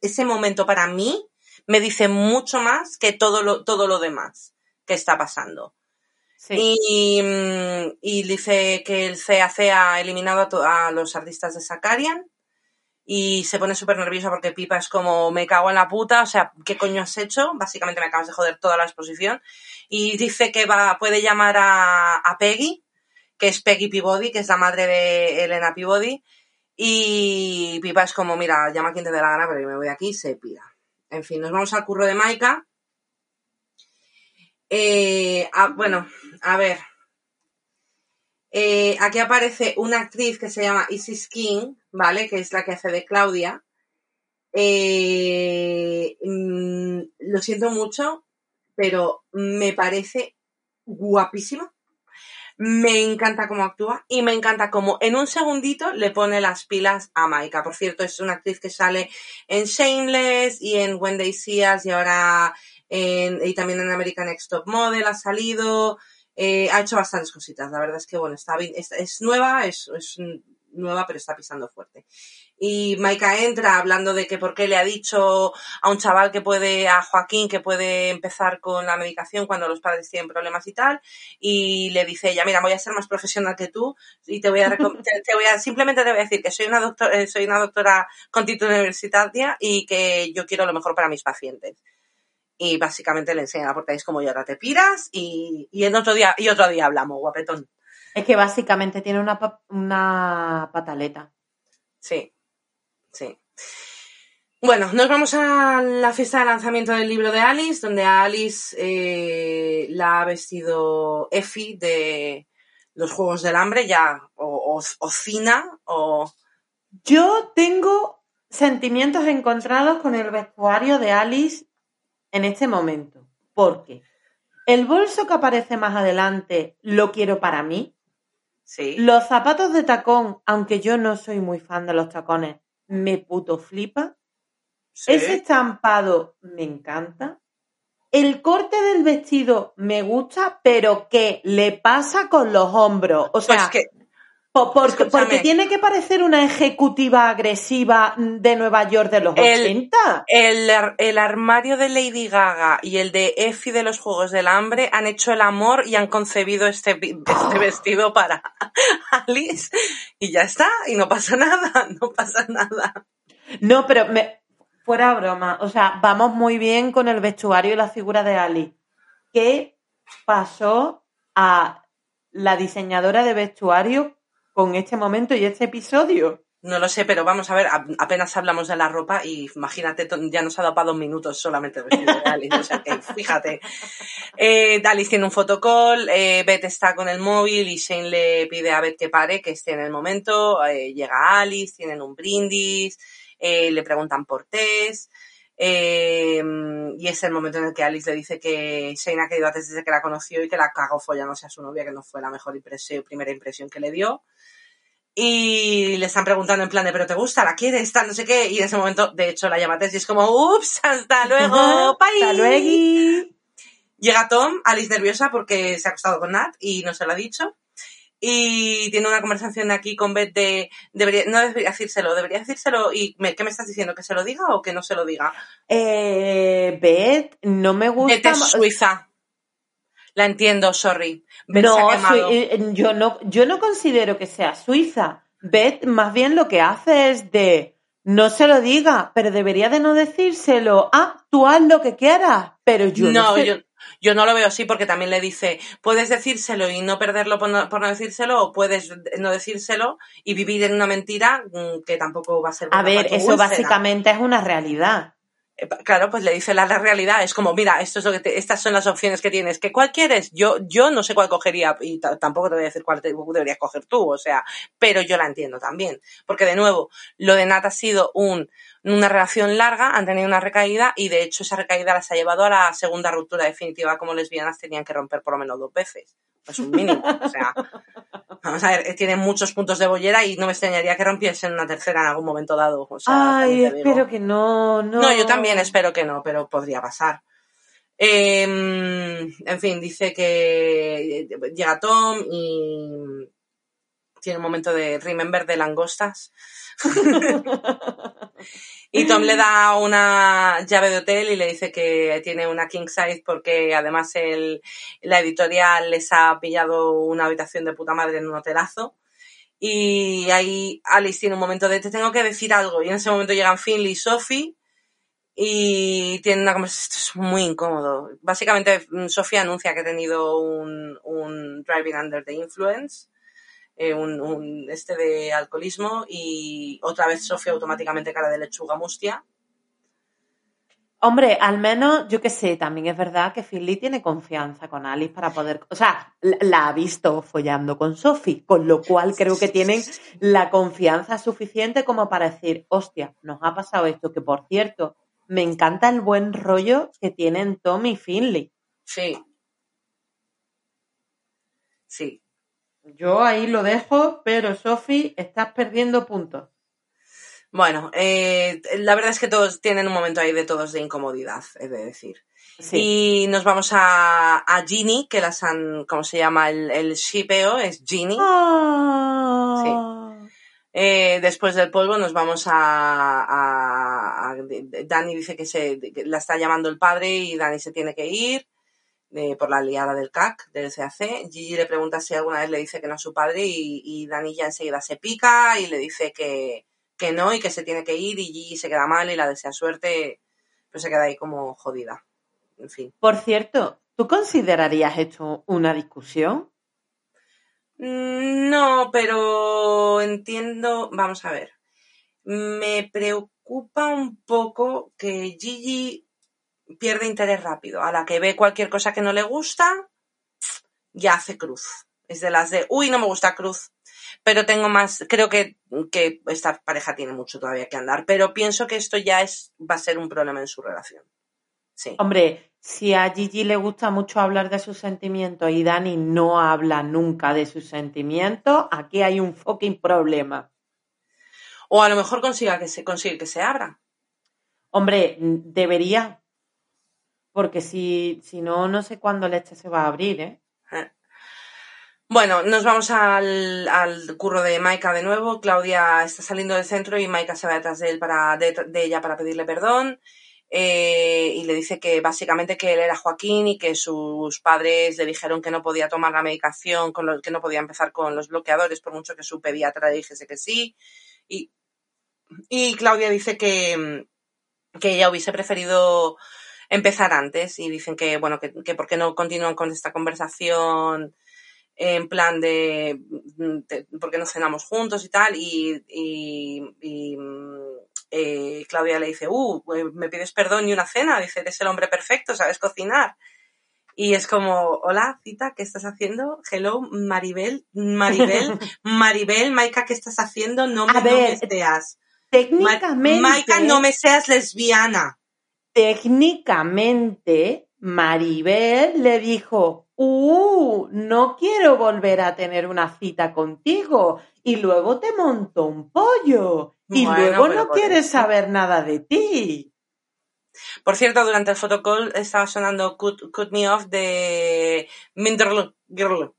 ese momento para mí me dice mucho más que todo lo todo lo demás que está pasando sí. y, mm, y dice que el CAC ha eliminado a, to- a los artistas de Sakarian y se pone súper nerviosa porque Pipa es como, me cago en la puta, o sea, ¿qué coño has hecho? Básicamente me acabas de joder toda la exposición. Y dice que va, puede llamar a, a Peggy, que es Peggy Peabody, que es la madre de Elena Peabody, y Pipa es como, mira, llama a quien te dé la gana, pero yo me voy aquí y se pira. En fin, nos vamos al curro de Maika. Eh, bueno, a ver. Eh, aquí aparece una actriz que se llama Isis King, ¿vale? Que es la que hace de Claudia. Eh, mm, lo siento mucho, pero me parece guapísima. Me encanta cómo actúa y me encanta cómo en un segundito le pone las pilas a Maika. Por cierto, es una actriz que sale en Shameless y en When They See Us y ahora en, y también en American Next Top Model ha salido. Eh, ha hecho bastantes cositas. La verdad es que, bueno, está bien, es, es nueva, es, es nueva, pero está pisando fuerte. Y Maika entra hablando de que por qué le ha dicho a un chaval que puede, a Joaquín, que puede empezar con la medicación cuando los padres tienen problemas y tal. Y le dice ella, mira, voy a ser más profesional que tú y te voy a, te, te voy a simplemente te voy a decir que soy una doctora, eh, soy una doctora con título universitaria y que yo quiero lo mejor para mis pacientes y básicamente le enseña la puerta es como yo ahora te piras y, y en otro día y otro día hablamos, guapetón. Es que básicamente tiene una, una pataleta. Sí, sí. Bueno, nos vamos a la fiesta de lanzamiento del libro de Alice, donde a Alice eh, la ha vestido Effie de los Juegos del Hambre, ya, o, o, o Cina, o... Yo tengo sentimientos encontrados con el vestuario de Alice en este momento. Porque el bolso que aparece más adelante lo quiero para mí. Sí. Los zapatos de tacón, aunque yo no soy muy fan de los tacones, me puto flipa. sí. Ese estampado me encanta. El corte del vestido me gusta, pero ¿qué le pasa con los hombros? O sea, Pues que, por- porque tiene que parecer una ejecutiva agresiva de Nueva York de los El- 80. El, el armario de Lady Gaga y el de Effie de los Juegos del Hambre han hecho el amor y han concebido este, este vestido para Alice y ya está, y no pasa nada, no pasa nada. No, pero me- fuera broma. O sea, vamos muy bien con el vestuario y la figura de Ali. ¿Qué pasó a la diseñadora de vestuario con este momento y este episodio? No lo sé, pero vamos a ver, a- apenas hablamos de la ropa y imagínate, ya nos ha dado para dos minutos solamente el vestido de Alice, o sea que fíjate. Eh, Alice tiene un fotocall, eh, Beth está con el móvil y Shane le pide a Beth que pare, que esté en el momento, eh, llega Alice, tienen un brindis, le preguntan por Tess, y es el momento en el que Alice le dice que Shane ha querido antes desde que la conoció y que la cagó follándose a su novia, que no fue la mejor impresión, primera impresión que le dio. Y le están preguntando en plan de, ¿pero te gusta? ¿La quieres? Tal, no sé qué. Y en ese momento, de hecho, la llama Tess y es como, ups, hasta luego, bye. Hasta luego. Llega Tom, Alice nerviosa porque se ha acostado con Nat y no se lo ha dicho. Y tiene una conversación aquí con Beth de, debería, no debería decírselo, debería decírselo. ¿Y me, qué me estás diciendo? ¿Que se lo diga o que no se lo diga? Eh, Beth, no me gusta. Beth es suiza. La entiendo, sorry. Beth No, eh, yo no, yo no considero que sea suiza. Beth más bien lo que hace es de no se lo diga, pero debería de no decírselo. Ah, tú haz lo que quieras, pero yo no, no, sé- yo, yo no lo veo así porque también le dice, puedes decírselo y no perderlo por no, por no decírselo o puedes no decírselo y vivir en una mentira mm, que tampoco va a ser A ver, eso básicamente es una realidad. Eh, Claro, pues le dice la, la realidad, es como, mira, esto es lo que te- estas son las opciones que tienes, que cuál quieres, yo, yo no sé cuál cogería y ta- tampoco te voy a decir cuál te- deberías coger tú, o sea, pero yo la entiendo también, porque de nuevo, lo de Nat ha sido un, una relación larga, han tenido una recaída y de hecho esa recaída las ha llevado a la segunda ruptura definitiva como lesbianas tenían que romper por lo menos dos veces, pues un mínimo, o sea, vamos a ver, eh, tienen muchos puntos de bollera y no me extrañaría que rompiesen una tercera en algún momento dado, o sea, Ay, espero que no, no. No, yo también espero que no, pero podría pasar. Em, en fin, dice que llega Tom y tiene un momento de remember de langostas. Y Tom le da una llave de hotel y le dice que tiene una king size porque además el, la editorial les ha pillado una habitación de puta madre en un hotelazo. Y ahí Alice tiene un momento de te tengo que decir algo. Y en ese momento llegan Finley y Sophie y tienen una conversación. Esto es muy incómodo. Básicamente, mm, Sophie anuncia que ha tenido un, un driving under the influence. Eh, un, un, este de alcoholismo y otra vez Sofía automáticamente cara de lechuga mustia Hombre, al menos, yo qué sé, también es verdad que Finley tiene confianza con Alice para poder. O sea, la ha visto follando con Sophie, con lo cual creo que tienen la confianza suficiente como para decir, hostia, nos ha pasado esto, que por cierto, me encanta el buen rollo que tienen Tom y Finley. Sí. Sí. Yo ahí lo dejo, pero Sophie, estás perdiendo puntos. Bueno, eh, la verdad es que todos tienen un momento ahí de todos de incomodidad, he de decir. Y nos vamos a, a Ginny, que las han, ¿cómo se llama? El, el shipeo es Ginny. Ah. Sí. Eh, después del polvo nos vamos a, a, a, Dani dice que se que la está llamando el padre y Dani se tiene que ir eh, por la liada del CAC, del CAC. Gigi le pregunta si alguna vez le dice que no a su padre y, y Dani ya enseguida se pica y le dice que, que no y que se tiene que ir y Gigi se queda mal y la desea suerte, pero se queda ahí como jodida. En fin. Por cierto, ¿tú considerarías esto una discusión? Mm, no, pero entiendo, vamos a ver. Me preocupa un poco que Gigi pierde interés rápido. A la que ve cualquier cosa que no le gusta, ya hace cruz. Es de las de, uy, no me gusta cruz pero tengo más, creo que, que esta pareja tiene mucho todavía que andar, pero pienso que esto ya es, va a ser un problema en su relación. Sí. Hombre, si a Gigi le gusta mucho hablar de sus sentimientos y Dani no habla nunca de sus sentimientos, aquí hay un fucking problema. O a lo mejor consiga que se, consigue que se abra. Hombre, debería. Porque si, si no, no sé cuándo leche se va a abrir, ¿eh? Bueno, nos vamos al, al, curro de Maika de nuevo. Claudia está saliendo del centro y Maika se va detrás de él para, de, ella para pedirle perdón. Eh, y le dice que básicamente que él era Joaquín y que sus padres le dijeron que no podía tomar la medicación, con lo, que no podía empezar con los bloqueadores, por mucho que su pediatra le dijese que sí. Y, y Claudia dice que, que ella hubiese preferido empezar antes y dicen que, bueno, que, que por qué no continúan con esta conversación en plan de, de ¿por qué no cenamos juntos y tal? Y, y, y eh, Claudia le dice, uh, pues me pides perdón y una cena, dice, eres el hombre perfecto, sabes cocinar. Y es como, hola, cita, ¿qué estás haciendo? Hello, Maribel, Maribel, Maribel, Maika, ¿qué estás haciendo? No me, ver, no me seas. Técnicamente. Maika, no me seas lesbiana. Técnicamente, Maribel le dijo, ¡Uh! No quiero volver a tener una cita contigo. Y luego te monto un pollo. Y bueno, luego no quieres saber nada de ti. Por cierto, durante el photocall estaba sonando Cut, cut Me Off de Minderl Girl.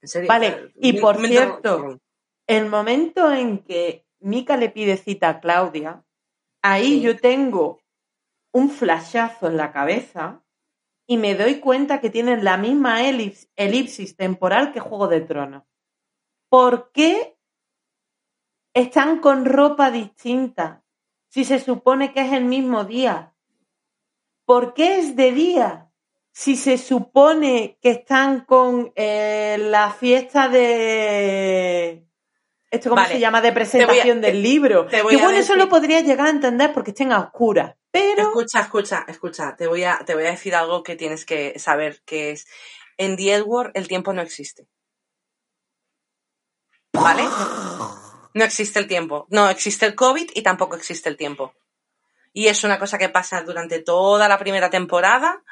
¿En serio? Vale, y por Minder cierto, el momento en que Mika le pide cita a Claudia, ahí sí. yo tengo un flashazo en la cabeza y me doy cuenta que tienen la misma elipsis, elipsis temporal que Juego de Tronos. ¿Por qué están con ropa distinta si se supone que es el mismo día? ¿Por qué es de día si se supone que están con eh, la fiesta de... ¿Esto cómo vale. se llama? De presentación a, del libro. Que bueno, decir... eso lo podría llegar a entender porque estén a oscuras. Pero... Escucha, escucha, escucha. Te voy, a, te voy a decir algo que tienes que saber, que es... En The Edward el tiempo no existe. ¿Vale? No existe el tiempo. No existe el COVID y tampoco existe el tiempo. Y es una cosa que pasa durante toda la primera temporada,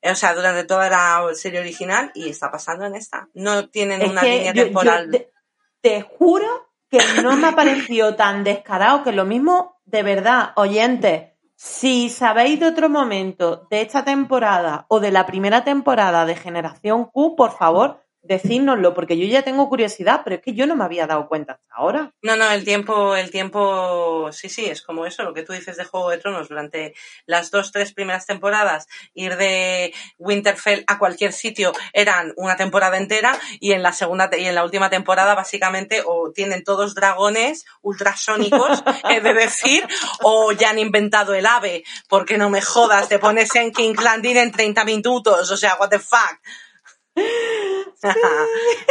o sea, durante toda la serie original y está pasando en esta. No tienen es una línea yo, temporal. Yo te, te juro que no me ha parecido tan descarado que lo mismo, de verdad, oyentes, si sabéis de otro momento de esta temporada o de la primera temporada de Generación Q, por favor, decírnoslo, porque yo ya tengo curiosidad, pero es que yo no me había dado cuenta hasta ahora. No, no, el tiempo, el tiempo, sí, sí, es como eso, lo que tú dices de Juego de Tronos durante las dos, tres primeras temporadas, ir de Winterfell a cualquier sitio eran una temporada entera y en la segunda y en la última temporada básicamente o tienen todos dragones ultrasónicos, he de decir, o ya han inventado el ave, porque no me jodas, te pones en King Landing en 30 minutos, o sea, what the fuck.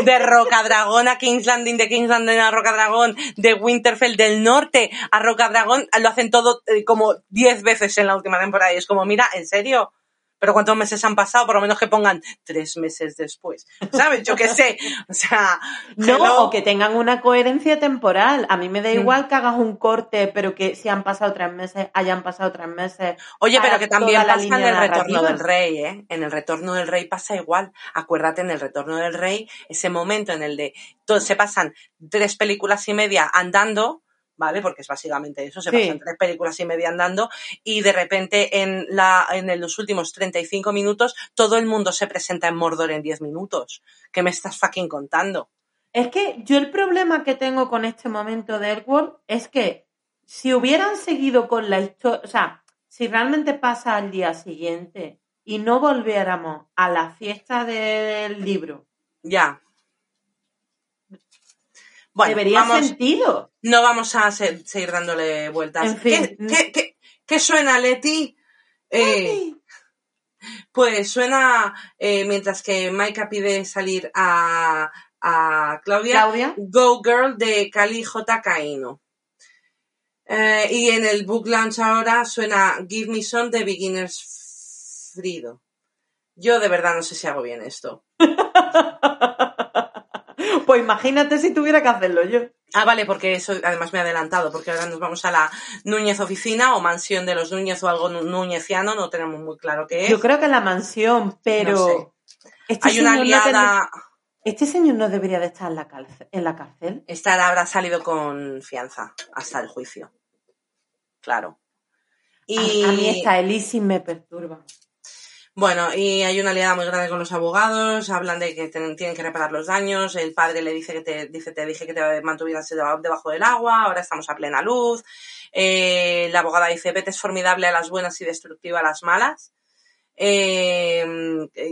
De Rocadragón a King's Landing, de King's Landing a Rocadragón, de Winterfell del norte a Rocadragón, lo hacen todo eh, como 10 veces en la última temporada y es como, mira, ¿en serio? Pero ¿cuántos meses han pasado? Por lo menos que pongan tres meses después. ¿Sabes? Yo qué sé. O sea. No, o que tengan una coherencia temporal. A mí me da mm. igual que hagas un corte, pero que si han pasado tres meses, hayan pasado tres meses. Oye, pero que también pasa en el retorno del rey, ¿eh? En el retorno del rey pasa igual. Acuérdate, en el retorno del rey, ese momento en el de. se pasan tres películas y media andando ¿vale? Porque es básicamente eso, se pasan tres películas y media andando y de repente en, la, en los últimos 35 minutos todo el mundo se presenta en Mordor en 10 minutos. ¿Qué me estás fucking contando? Es que yo el problema que tengo con este momento de Edward es que si hubieran seguido con la historia, o sea, si realmente pasa al día siguiente y no volviéramos a la fiesta del libro. Ya. Debería sentido. No vamos a seguir dándole vueltas. ¿Qué, suena, Leti? Eh, pues suena, eh, mientras que Maika pide salir a, Claudia, Go Girl de Cali J. Caino. Eh, y en el book launch ahora suena Give Me Some de Beginners Frido. Yo de verdad no sé si hago bien esto. Pues imagínate si tuviera que hacerlo yo. Ah, vale, porque eso además me ha adelantado, porque ahora nos vamos a la Núñez Oficina o Mansión de los Núñez o algo núñeziano, no tenemos muy claro qué es. Yo creo que la mansión, pero... Este Hay una aliada... ¿Este señor no debería de estar en la, cárcel? En la cárcel? Esta habrá salido con fianza hasta el juicio. Claro. Y... A, mí esta Elisi me perturba. Bueno, y hay una aliada muy grande con los abogados, hablan de que tienen que reparar los daños, el padre le dice que te, dice, te dije que te mantuvieras debajo del agua, ahora estamos a plena luz, eh, la abogada dice, vete es formidable a las buenas y destructiva a las malas, eh,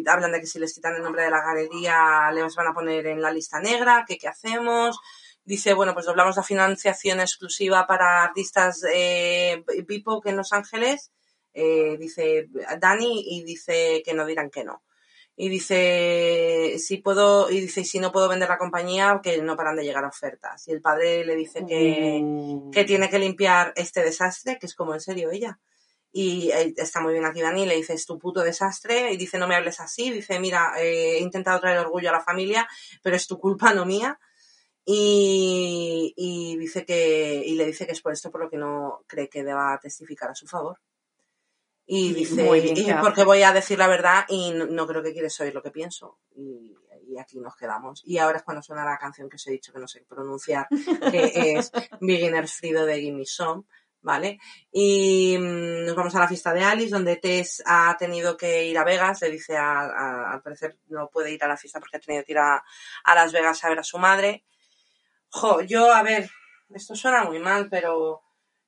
hablan de que si les quitan el nombre de la galería les van a poner en la lista negra, que qué hacemos, dice, bueno, pues doblamos la financiación exclusiva para artistas eh, BIPOC en Los Ángeles, eh, dice Dani y dice que no dirán que no. Y dice, si puedo, y dice, si no puedo vender la compañía, que no paran de llegar ofertas. Y el padre le dice que, mm. que tiene que limpiar este desastre, que es como en serio ella. Y eh, está muy bien aquí Dani, le dice, es tu puto desastre, y dice, no me hables así, dice, mira, eh, he intentado traer orgullo a la familia, pero es tu culpa, no mía. Y, y dice que, y le dice que es por esto por lo que no cree que deba testificar a su favor. Y dice, porque voy a decir la verdad y no, creo que quieres oír lo que pienso. Y, aquí nos quedamos. Y ahora es cuando suena la canción que os he dicho que no sé pronunciar, que es Beginner's Frido de Gimme Some, ¿vale? Y mm, nos vamos a la fiesta de Alice, donde Tess ha tenido que ir a Vegas, le dice a, al parecer no puede ir a la fiesta porque ha tenido que ir a, a Las Vegas a ver a su madre. Jo, yo, a ver, esto suena muy mal, pero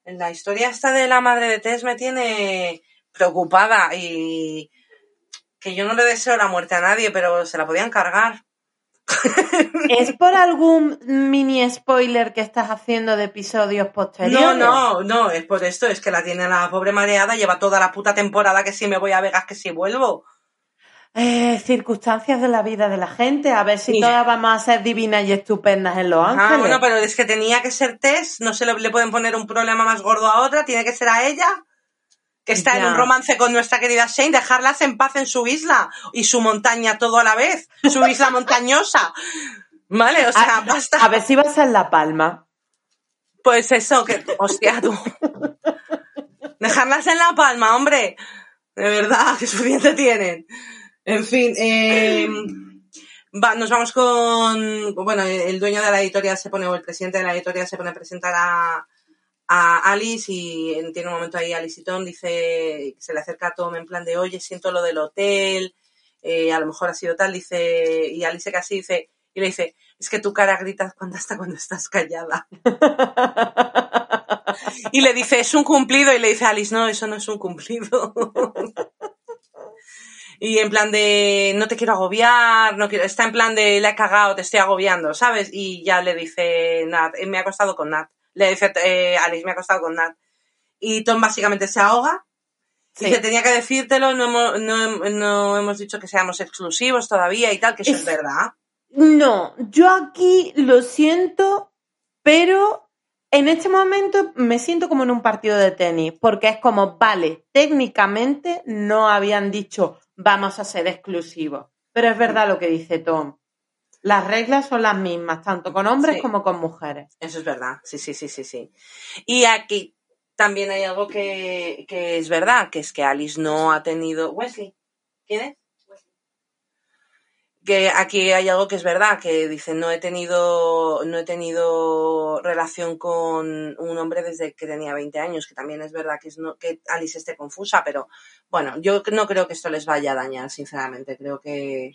en la historia esta de la madre de Tess me tiene preocupada y que yo no le deseo la muerte a nadie, pero se la podían cargar. ¿Es por algún mini spoiler que estás haciendo de episodios posteriores? No, no, no, es por esto, es que la tiene la pobre mareada, lleva toda la puta temporada que si me voy a Vegas, que si vuelvo. Eh, circunstancias de la vida de la gente, a ver si todas vamos a ser divinas y estupendas en Los Ángeles. Ah, bueno, pero es que tenía que ser Tess, no se le pueden poner un problema más gordo a otra, tiene que ser a ella que está en un romance con nuestra querida Shane, dejarlas en paz en su isla y su montaña todo a la vez, su isla montañosa. ¿Vale? O sea, basta. A ver si vas a La Palma. Pues eso, que, hostia, tú. Dejarlas en La Palma, hombre. De verdad, que suficiente tienen. En fin, eh, nos vamos con, bueno, el dueño de la editorial se pone, o el presidente de la editorial se pone a presentar a, a Alice y tiene un momento ahí Alice y Tom dice, se le acerca a Tom en plan de, oye, siento lo del hotel, eh, a lo mejor ha sido tal, dice, y Alice casi dice, y le dice, es que tu cara grita cuando hasta cuando estás callada. y le dice, es un cumplido, y le dice Alice, no, eso no es un cumplido. y en plan de, no te quiero agobiar, no quiero, está en plan de, le he cagado, te estoy agobiando, ¿sabes? Y ya le dice Nat, me ha costado con Nat. Le dice eh, Alice, me ha costado con Nat. Y Tom básicamente se ahoga. Y Dice, tenía que decírtelo, no hemos, no, no hemos dicho que seamos exclusivos todavía y tal, que eso es, es verdad. No, yo aquí lo siento, pero en este momento me siento como en un partido de tenis, porque es como, vale, técnicamente no habían dicho vamos a ser exclusivos, pero es verdad lo que dice Tom. Las reglas son las mismas, tanto con hombres sí. como con mujeres. Eso es verdad, sí, sí, sí, sí, sí. Y aquí también hay algo que, que es verdad, que es que Alice no ha tenido... Wesley, ¿quién es? que aquí hay algo que es verdad, que dice no he tenido, no he tenido relación con un hombre desde que tenía 20 años, que también es verdad que, es no, que Alice esté confusa, pero bueno, yo no creo que esto les vaya a dañar, sinceramente, creo que,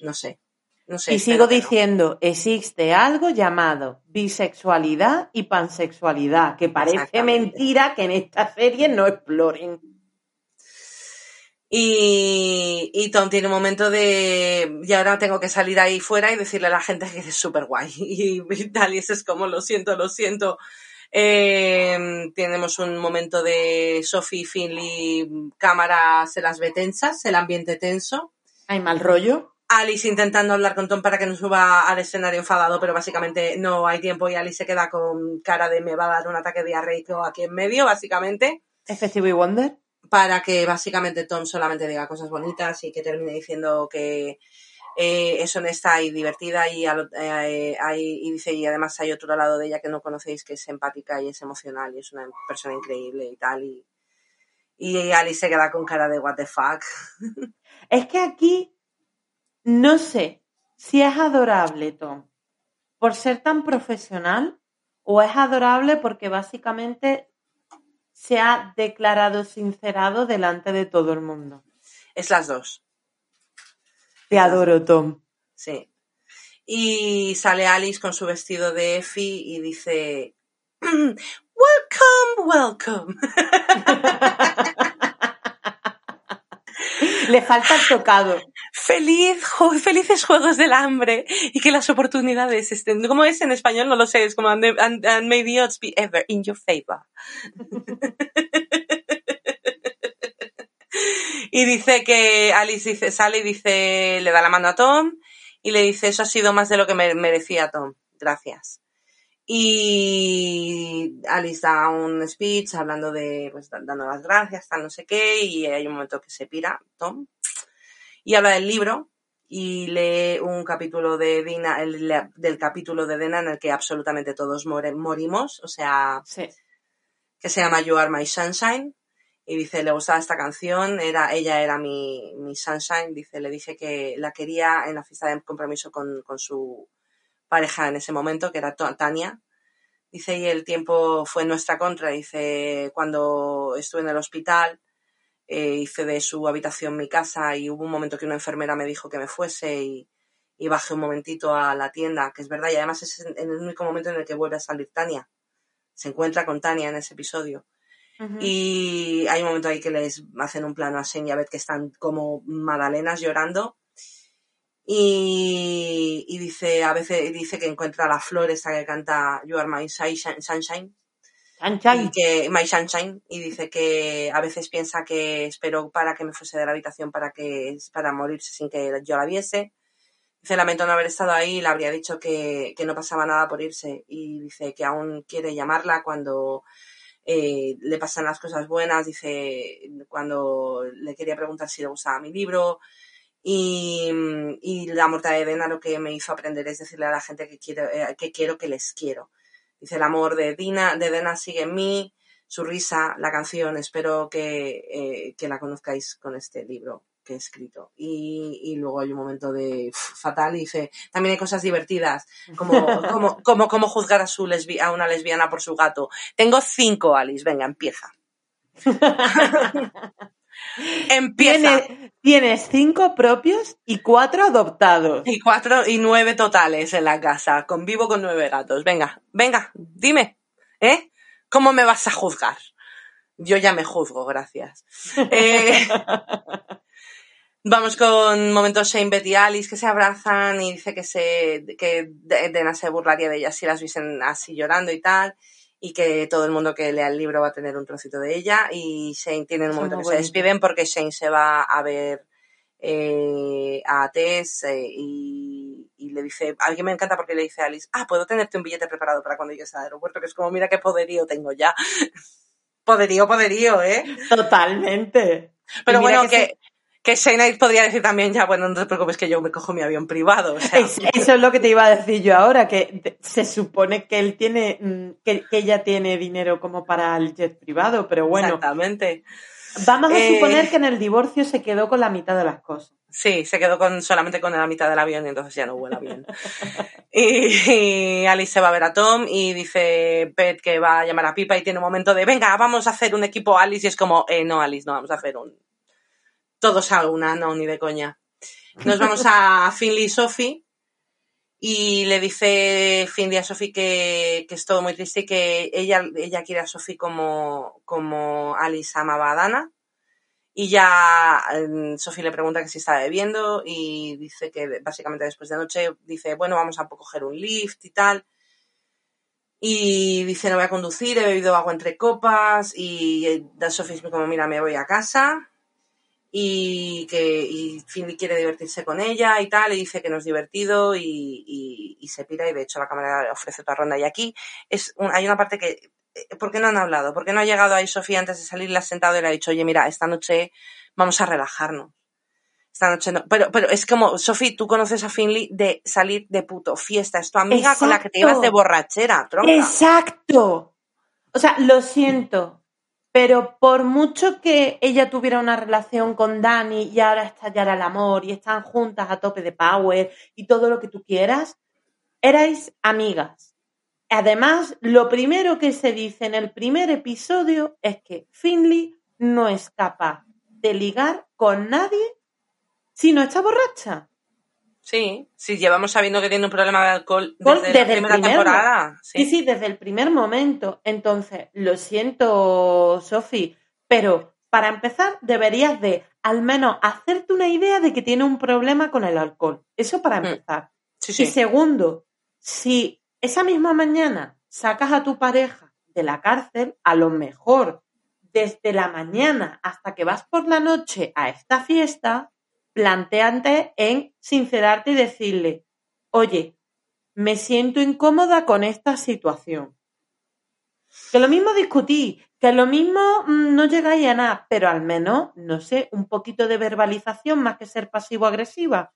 no sé. No sé, y sigo diciendo, no. existe algo llamado bisexualidad y pansexualidad, que parece mentira que en esta serie no exploren. Y, y, Tom tiene un momento de, y ahora tengo que salir ahí fuera y decirle a la gente que es súper guay. Y, y tal, y eso es como, lo siento, lo siento. Eh, tenemos un momento de Sophie Finley, cámara se las ve tensas, el ambiente tenso. Hay mal rollo. Alice intentando hablar con Tom para que no suba al escenario enfadado, pero básicamente no hay tiempo y Alice se queda con cara de me va a dar un ataque diarreico aquí en medio, básicamente. Efectivo y Wonder para que básicamente Tom solamente diga cosas bonitas y que termine diciendo que eh, es honesta y divertida y, eh, hay, y dice y además hay otro lado de ella que no conocéis que es empática y es emocional y es una persona increíble y tal y, y Alice se queda con cara de what the fuck. Es que aquí no sé si es adorable Tom por ser tan profesional o es adorable porque básicamente se ha declarado sincerado delante de todo el mundo. Es las dos. Te adoro, Tom. Sí. Y sale Alice con su vestido de Effie y dice, welcome, welcome. Le falta el tocado. Feliz, felices juegos del hambre y que las oportunidades estén. ¿Cómo es en español? No lo sé. Es como and, may the odds be ever in your favor. y dice que Alice dice, sale y dice, le da la mano a Tom y le dice, eso ha sido más de lo que me merecía Tom. Gracias. Y Alice da un speech hablando de, pues, dando las gracias, tal no sé qué, y hay un momento que se pira, Tom, y habla del libro, y lee un capítulo de Dina, el, del capítulo de Dena en el que absolutamente todos more, morimos, o sea, sí. que se llama You Are My Sunshine, y dice, le gustaba esta canción, era, ella era mi, mi Sunshine, dice, le dije que la quería en la fiesta de compromiso con, con su pareja en ese momento, que era Tania. Dice, y el tiempo fue en nuestra contra. Dice, cuando estuve en el hospital, eh, hice de su habitación mi casa y hubo un momento que una enfermera me dijo que me fuese y, y bajé un momentito a la tienda, que es verdad, y además es en el único momento en el que vuelve a salir Tania. Se encuentra con Tania en ese episodio. Uh -huh. Y hay un momento ahí que les hacen un plano a Sen y a Beth que están como magdalenas llorando y, y, dice, a veces dice que encuentra la flor esa que canta You are my sunshine, sunshine. Y que, my sunshine. Y dice que a veces piensa que esperó para que me fuese de la habitación para que, para morirse sin que yo la viese. Dice, lamento no haber estado ahí, le habría dicho que, que no pasaba nada por irse. Y dice que aún quiere llamarla cuando eh, le pasan las cosas buenas. Dice, cuando le quería preguntar si le gustaba mi libro y, y, la muerte de Dena lo que me hizo aprender es decirle a la gente que quiero, eh, que quiero que les quiero. Dice el amor de Dina, de Dena sigue en mí, su risa, la canción, espero que, eh, que la conozcáis con este libro que he escrito. Y, y luego hay un momento de fatal y dice, también hay cosas divertidas, como, como, como, como juzgar a, su lesbi a una lesbiana por su gato. Tengo cinco, Alice, venga, empieza. Empieza. Tienes, tienes cinco propios y cuatro adoptados. Y cuatro y nueve totales en la casa. Convivo con nueve gatos. Venga, venga, dime, ¿eh? ¿Cómo me vas a juzgar? Yo ya me juzgo, gracias. Eh, vamos con momentos Shane, Betty y Alice que se abrazan y dice que se que Dena se burlaría de ellas si las viesen así llorando y tal y que todo el mundo que lea el libro va a tener un trocito de ella y Shane tiene un momento que se despiden porque Shane se va a ver eh, a Tess eh, y, y le dice, a alguien me encanta porque le dice a Alice, ah, puedo tenerte un billete preparado para cuando llegues al aeropuerto, que es como, mira qué poderío tengo ya. poderío, poderío, ¿eh? Totalmente. Pero bueno, que que, que Shane podría decir también, ya, bueno, no te preocupes que yo me cojo mi avión privado. O sea, Es- eso es lo que te iba a decir yo ahora, que se supone que él tiene, mm, que, que ella tiene dinero como para el jet privado, pero bueno, exactamente. vamos a Eh, suponer que en el divorcio se quedó con la mitad de las cosas. Sí, se quedó con solamente con la mitad del avión y entonces ya no vuela bien. y, y Alice se va a ver a Tom y dice Pet que va a llamar a Pipa y tiene un momento de, venga, vamos a hacer un equipo Alice y es como, eh, no, Alice, no, vamos a hacer un... Todos a una, no, ni de coña. Nos vamos a Finley y Sophie y le dice Finley a Sophie que, que es todo muy triste y que ella, ella quiere a Sophie como, como Alice amaba a Dana. Y ya eh, Sophie le pregunta que si está bebiendo y dice que básicamente después de anoche dice, bueno, vamos a coger un lift y tal. Y dice, no voy a conducir, he bebido agua entre copas y eh, Sophie como, mira, me voy a casa y que y Finley quiere divertirse con ella y tal, y dice que no es divertido y, y- y se pira y de hecho la cámara ofrece otra ronda. Y aquí es un- hay una parte que, eh, ¿por qué no han hablado? ¿Por qué no ha llegado ahí Sofía antes de salir, la ha sentado y le ha dicho, oye, mira, esta noche vamos a relajarnos? Esta noche no. Pero, pero es como, Sophie, tú conoces a Finley de salir de puto fiesta, es tu amiga con la que te ibas de borrachera, tronca. Exacto. O sea, lo siento, pero por mucho que ella tuviera una relación con Dani y ahora estallara el amor y están juntas a tope de power y todo lo que tú quieras, erais amigas. Además, lo primero que se dice en el primer episodio es que Finley no es capaz de ligar con nadie si no está borracha. Sí, sí, llevamos sabiendo que tiene un problema de alcohol desde, desde el la primera primer temporada. Sí. Sí. sí, desde el primer momento. Entonces, lo siento, Sofi, pero para empezar deberías de al menos hacerte una idea de que tiene un problema con el alcohol. Eso para Mm. empezar. sí, Y sí. segundo, si esa misma mañana sacas a tu pareja de la cárcel, a lo mejor desde la mañana hasta que vas por la noche a esta fiesta, planteante en sincerarte y decirle, oye, me siento incómoda con esta situación. Que lo mismo discutí, que lo mismo mm, no llegáis a nada, pero al menos, no sé, un poquito de verbalización más que ser pasivo-agresiva.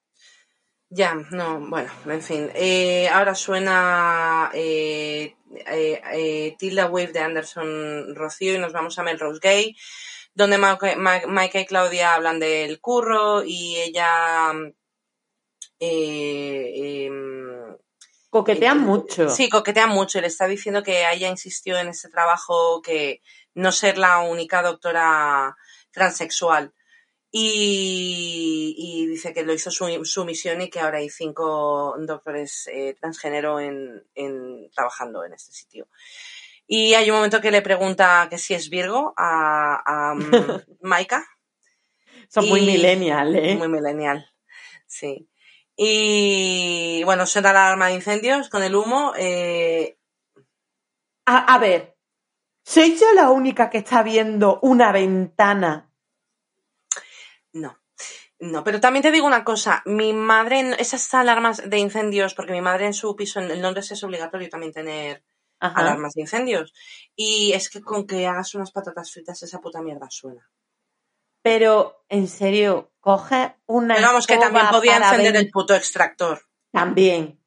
Ya, no, bueno, en fin. Eh, ahora suena eh, eh, eh, Tilda Wave de Anderson Rocío y nos vamos a Melrose Gay, donde Ma- Ma- Maika y Claudia hablan del curro y ella... eh, em, Coquetean Eh, mucho. Sí, coquetea mucho y le está diciendo que ella insistió en este trabajo que no ser la única doctora transexual. Y, y dice que lo hizo su, su misión y que ahora hay cinco doctores eh, transgénero en, en- trabajando en este sitio. Y hay un momento que le pregunta que si es Virgo a, a mm, Maika. Son muy millennial, ¿eh? Muy millennial, sí. Y bueno, suena la alarma de incendios con el humo. eh, A, a ver, ¿soy yo la única que está viendo una ventana? no, no, pero también te digo una cosa. Mi madre, esas alarmas de incendios, porque mi madre en su piso en Londres es obligatorio también tener Ajá. alarmas de incendios. Y es que con que hagas unas patatas fritas esa puta mierda suena. Pero, en serio, coge una. Pero vamos, que también podía encender el puto extractor. También.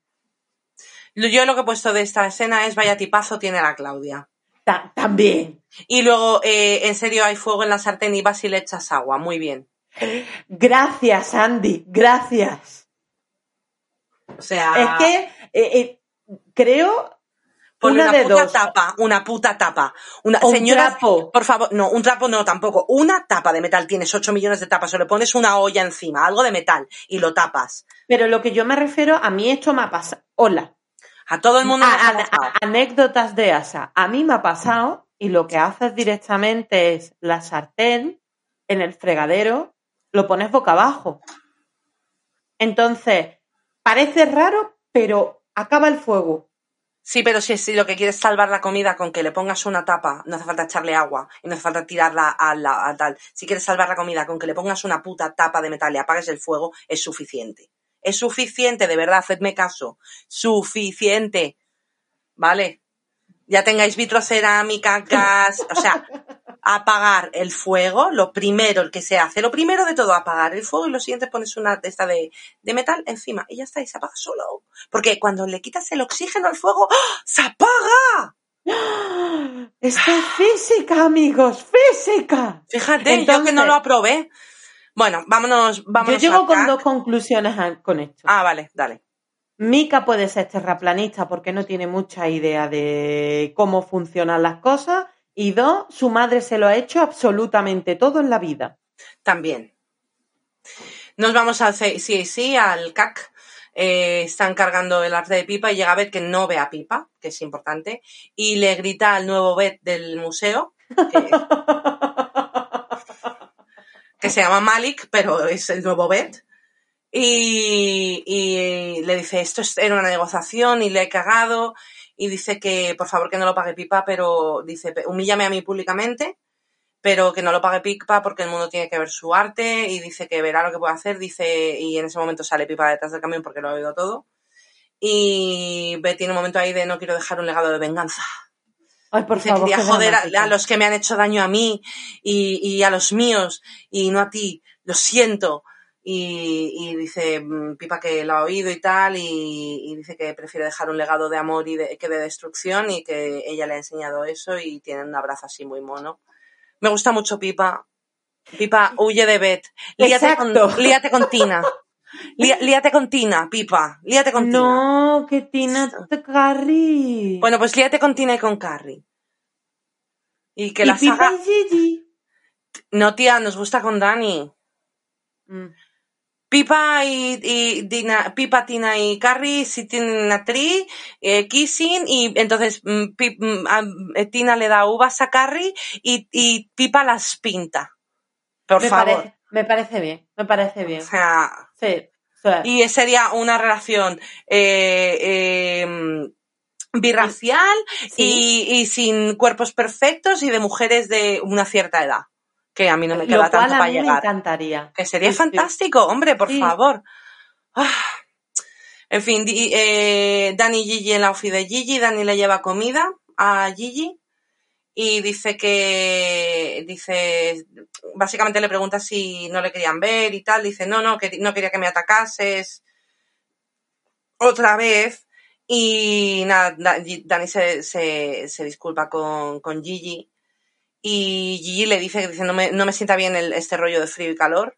Yo lo que he puesto de esta escena es vaya tipazo tiene la Claudia. Ta- también. Y luego, eh, en serio, hay fuego en la sartén y vas y le echas agua. Muy bien. Gracias, Andy. Gracias. O sea, Es que eh, eh, creo Ponle Una una, de puta dos. tapa, una puta tapa. Una, un trapo. por favor, no, un trapo no, tampoco. Una tapa de metal, tienes 8 millones de tapas, o le pones una olla encima, algo de metal, y lo tapas. Pero lo que yo me refiero, a mí esto me ha pasado. Hola. A todo el mundo A- ha a- pasado. a- anécdotas de ASA. A mí me ha pasado y lo que haces directamente es la sartén en el fregadero, lo pones boca abajo. Entonces, parece raro, pero acaba el fuego. Sí, pero si, si lo que quieres es salvar la comida con que le pongas una tapa, no hace falta echarle agua y no hace falta tirarla a, la, a tal. Si quieres salvar la comida con que le pongas una puta tapa de metal y apagues el fuego, es suficiente. Es suficiente, de verdad, hacedme caso. Suficiente. ¿Vale? Ya tengáis vitrocerámica, gas, o sea, apagar el fuego, lo primero el que se hace, lo primero de todo, apagar el fuego y lo siguiente pones una de esta de, de metal encima y ya está, y se apaga solo. Porque cuando le quitas el oxígeno al fuego, ¡ah! ¡se apaga! Esto es física, amigos, física. Fíjate, yo que Entonces- no lo aprobé. Bueno, vámonos, Yo vámonos llego al con dos conclusiones a- con esto. Ah, vale, dale. Mika puede ser terraplanista porque no tiene mucha idea de cómo funcionan las cosas. Y dos, su madre se lo ha hecho absolutamente todo en la vida. También. Nos vamos al C- CAC, al CAC. Eh, están cargando el arte de Pipa y llega a que no ve a Pipa, que es importante, y le grita al nuevo vet del museo, que, se llama Malik, pero es el nuevo vet. Y, y le dice, esto es- era una negociación y le he cagado. Y dice que por favor que no lo pague Pipa, pero dice, humíllame a mí públicamente, pero que no lo pague Pipa porque el mundo tiene que ver su arte. Y dice que verá lo que puede hacer. Dice, y en ese momento sale Pipa detrás del camión porque lo ha oído todo. Y ve, tiene un momento ahí de no quiero dejar un legado de venganza. Ay, por favor. quería joder a, a los que me han hecho daño a mí y, y a los míos y no a ti. Lo siento. Y, y dice mm, Pipa que lo ha oído y tal y, y dice que prefiere dejar un legado de amor y de, que de destrucción y que ella le ha enseñado eso y tienen un abrazo así muy mono. Me gusta mucho Pipa. Pipa, huye de Beth. Líate con, líate con Tina. Lía- líate con Tina, Pipa. Líate con Tina. No, que Tina Carrie. Bueno, pues líate con Tina y con Carrie. Y que y la Pipa saga... y Gigi. No, tía, nos gusta con Dani. Mm. Pipa y, y Dina- Pipa, Tina y Carrie sí tienen actriz, eh, kissing, y entonces mm, Pi- mm, a- eh, Tina le da uvas a Carrie y, y Pipa las pinta. Por me, favor. Parece, me parece bien, me parece bien. O sea, Sí, sí. y sería una relación eh, eh, birracial Sí. y, y sin cuerpos perfectos y de mujeres de una cierta edad. Que a mí no me queda Lo cual tanto a para mí me llegar. encantaría. Que sería Sí, sí. fantástico, hombre, por Sí. favor. Ah. En fin, di- eh, Dani y Gigi en la ofi de Gigi. Dani le lleva comida a Gigi y dice que, dice, básicamente le pregunta si no le querían ver y tal. Dice, no, no, que no quería que me atacases otra vez. Y nada, Da- Dani se, se, se disculpa con, con Gigi y Gigi le dice que dice, no, me, no me sienta bien el, este rollo de frío y calor.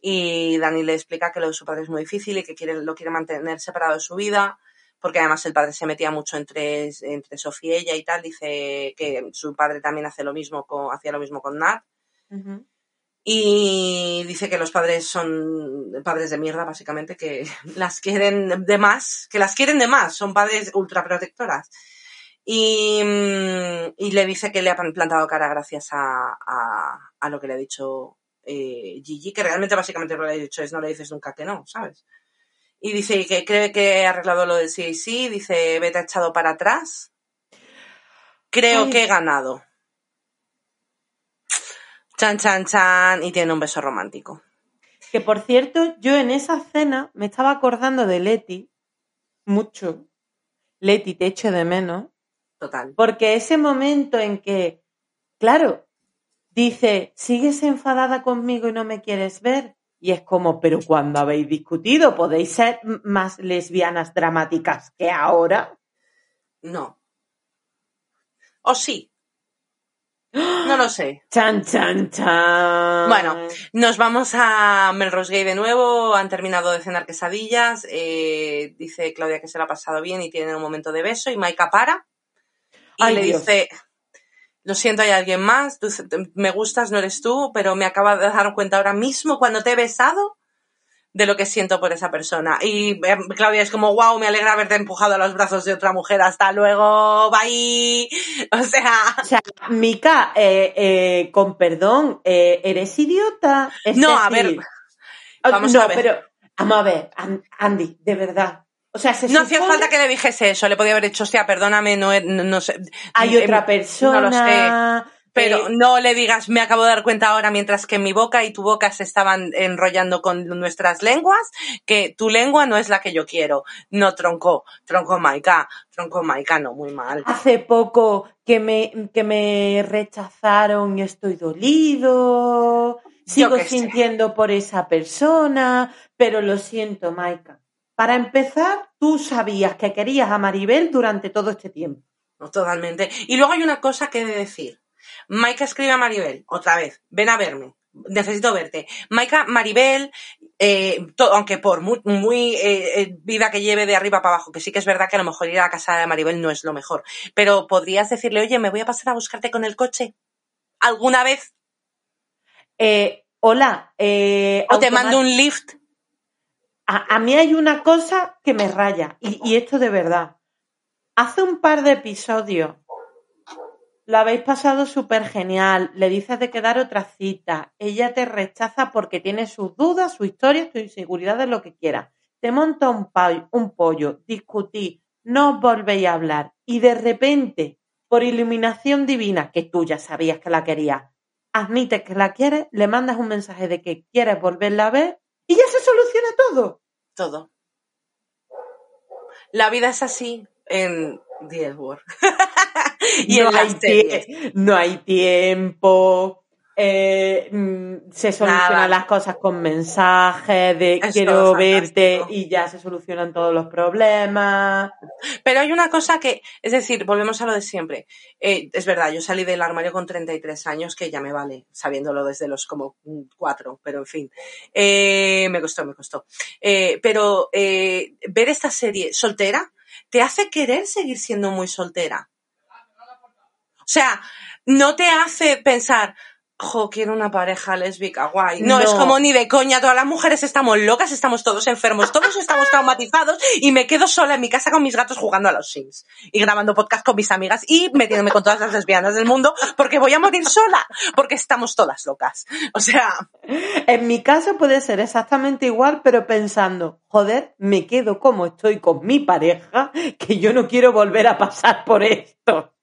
Y Dani le explica que lo de su padre es muy difícil y que quiere, lo quiere mantener separado de su vida, porque además el padre se metía mucho entre, entre Sofía y ella y tal. Dice que su padre también hace lo mismo con, hacía lo mismo con Nat. Y dice que los padres son padres de mierda, básicamente, que las quieren de más, que las quieren de más, son padres ultraprotectoras. Y, mm, y le dice que le ha plantado cara gracias a, a, a lo que le ha dicho eh, Gigi, que realmente básicamente lo que le ha dicho es no le dices nunca que no, ¿sabes? Y dice que cree que ha arreglado lo del CAC, dice vete echado para atrás. Creo Ay. que he ganado. Chan, chan, chan, y tiene un beso romántico. Que por cierto, yo en esa cena me estaba acordando de Leti mucho. Leti, te echo de menos. Total. Porque ese momento en que, claro, dice, sigues enfadada conmigo y no me quieres ver. Y es como, pero cuando habéis discutido, ¿podéis ser más lesbianas dramáticas que ahora? No. ¿O sí? No lo sé. Chan, chan, chan. Bueno, Nos vamos a Melrose Gay de nuevo. Han terminado de cenar quesadillas. Eh, dice Claudia que se lo ha pasado bien y tienen un momento de beso. Y Maika para. Y Ay, le Dios. dice, lo siento, hay alguien más, tú, me gustas, no eres tú, pero me acabo de dar cuenta ahora mismo cuando te he besado de lo que siento por esa persona. Y eh, Claudia es como, wow, me alegra haberte empujado a los brazos de otra mujer, hasta luego, bye. O sea, O sea, Mica, eh, eh, con perdón, eh, eres idiota. Es No, a ver, vamos no, a ver. pero vamos a ver, An- Andy, de verdad. O sea, se no hacía falta que le dijese eso, le podía haber hecho, hostia, perdóname, no, no, no sé. hay Eh, otra persona. No lo sé. Pero eh, no le digas, me acabo de dar cuenta ahora mientras que mi boca y tu boca se estaban enrollando con nuestras lenguas, que tu lengua no es la que yo quiero. No, tronco, tronco Maika, tronco Maika, no, muy mal. hace poco que me, que me rechazaron y estoy dolido. Sigo sé. sintiendo por esa persona, pero lo siento, Maika. Para empezar, tú sabías que querías a Maribel durante todo este tiempo. No, totalmente. Y luego hay una cosa que he de decir. Maika escribe a Maribel, otra vez, ven a verme, necesito verte. Maika, Maribel, eh, to- aunque por muy, muy, eh, eh, vida que lleve de arriba para abajo, que sí que es verdad que a lo mejor ir a la casa de Maribel no es lo mejor, pero podrías decirle, oye, me voy a pasar a buscarte con el coche. ¿Alguna vez? Eh, hola, eh, O te mando un lift. A, mí hay una cosa que me raya, y, esto de verdad. Hace un par de episodios lo habéis pasado súper genial, le dices de quedar otra cita, ella te rechaza porque tiene sus dudas, su historia, sus inseguridades, lo que quiera. Te monta un, pollo, discutís, no volvéis a hablar, y de repente, por iluminación divina, que tú ya sabías que la querías, admites que la quieres, le mandas un mensaje de que quieres volverla a ver, y ya se todo. Todo. La vida es así en The L Word. y no, en hay las series. tie- no hay tiempo, eh, mm, se solucionan Nada. las cosas con mensajes de Es quiero verte fantástico. y ya se solucionan todos los problemas. Pero hay una cosa que, es decir, volvemos a lo de siempre. Eh, es verdad, yo salí del armario con 33 años, que ya me vale, sabiéndolo desde los como mm, cuatro, pero en fin. Eh, me costó, me costó. Pero ver esta serie soltera te hace querer seguir siendo muy soltera. O sea, no te hace pensar, jo, quiero una pareja lésbica, guay. No, es No. como ni de coña, todas las mujeres estamos locas, estamos todos enfermos, todos estamos traumatizados y me quedo sola en mi casa con mis gatos jugando a los Sims y grabando podcast con mis amigas y metiéndome con todas las lesbianas del mundo porque voy a morir sola, porque estamos todas locas. O sea, En mi caso puede ser exactamente igual, pero pensando, joder, me quedo como estoy con mi pareja, que yo no quiero volver a pasar por esto.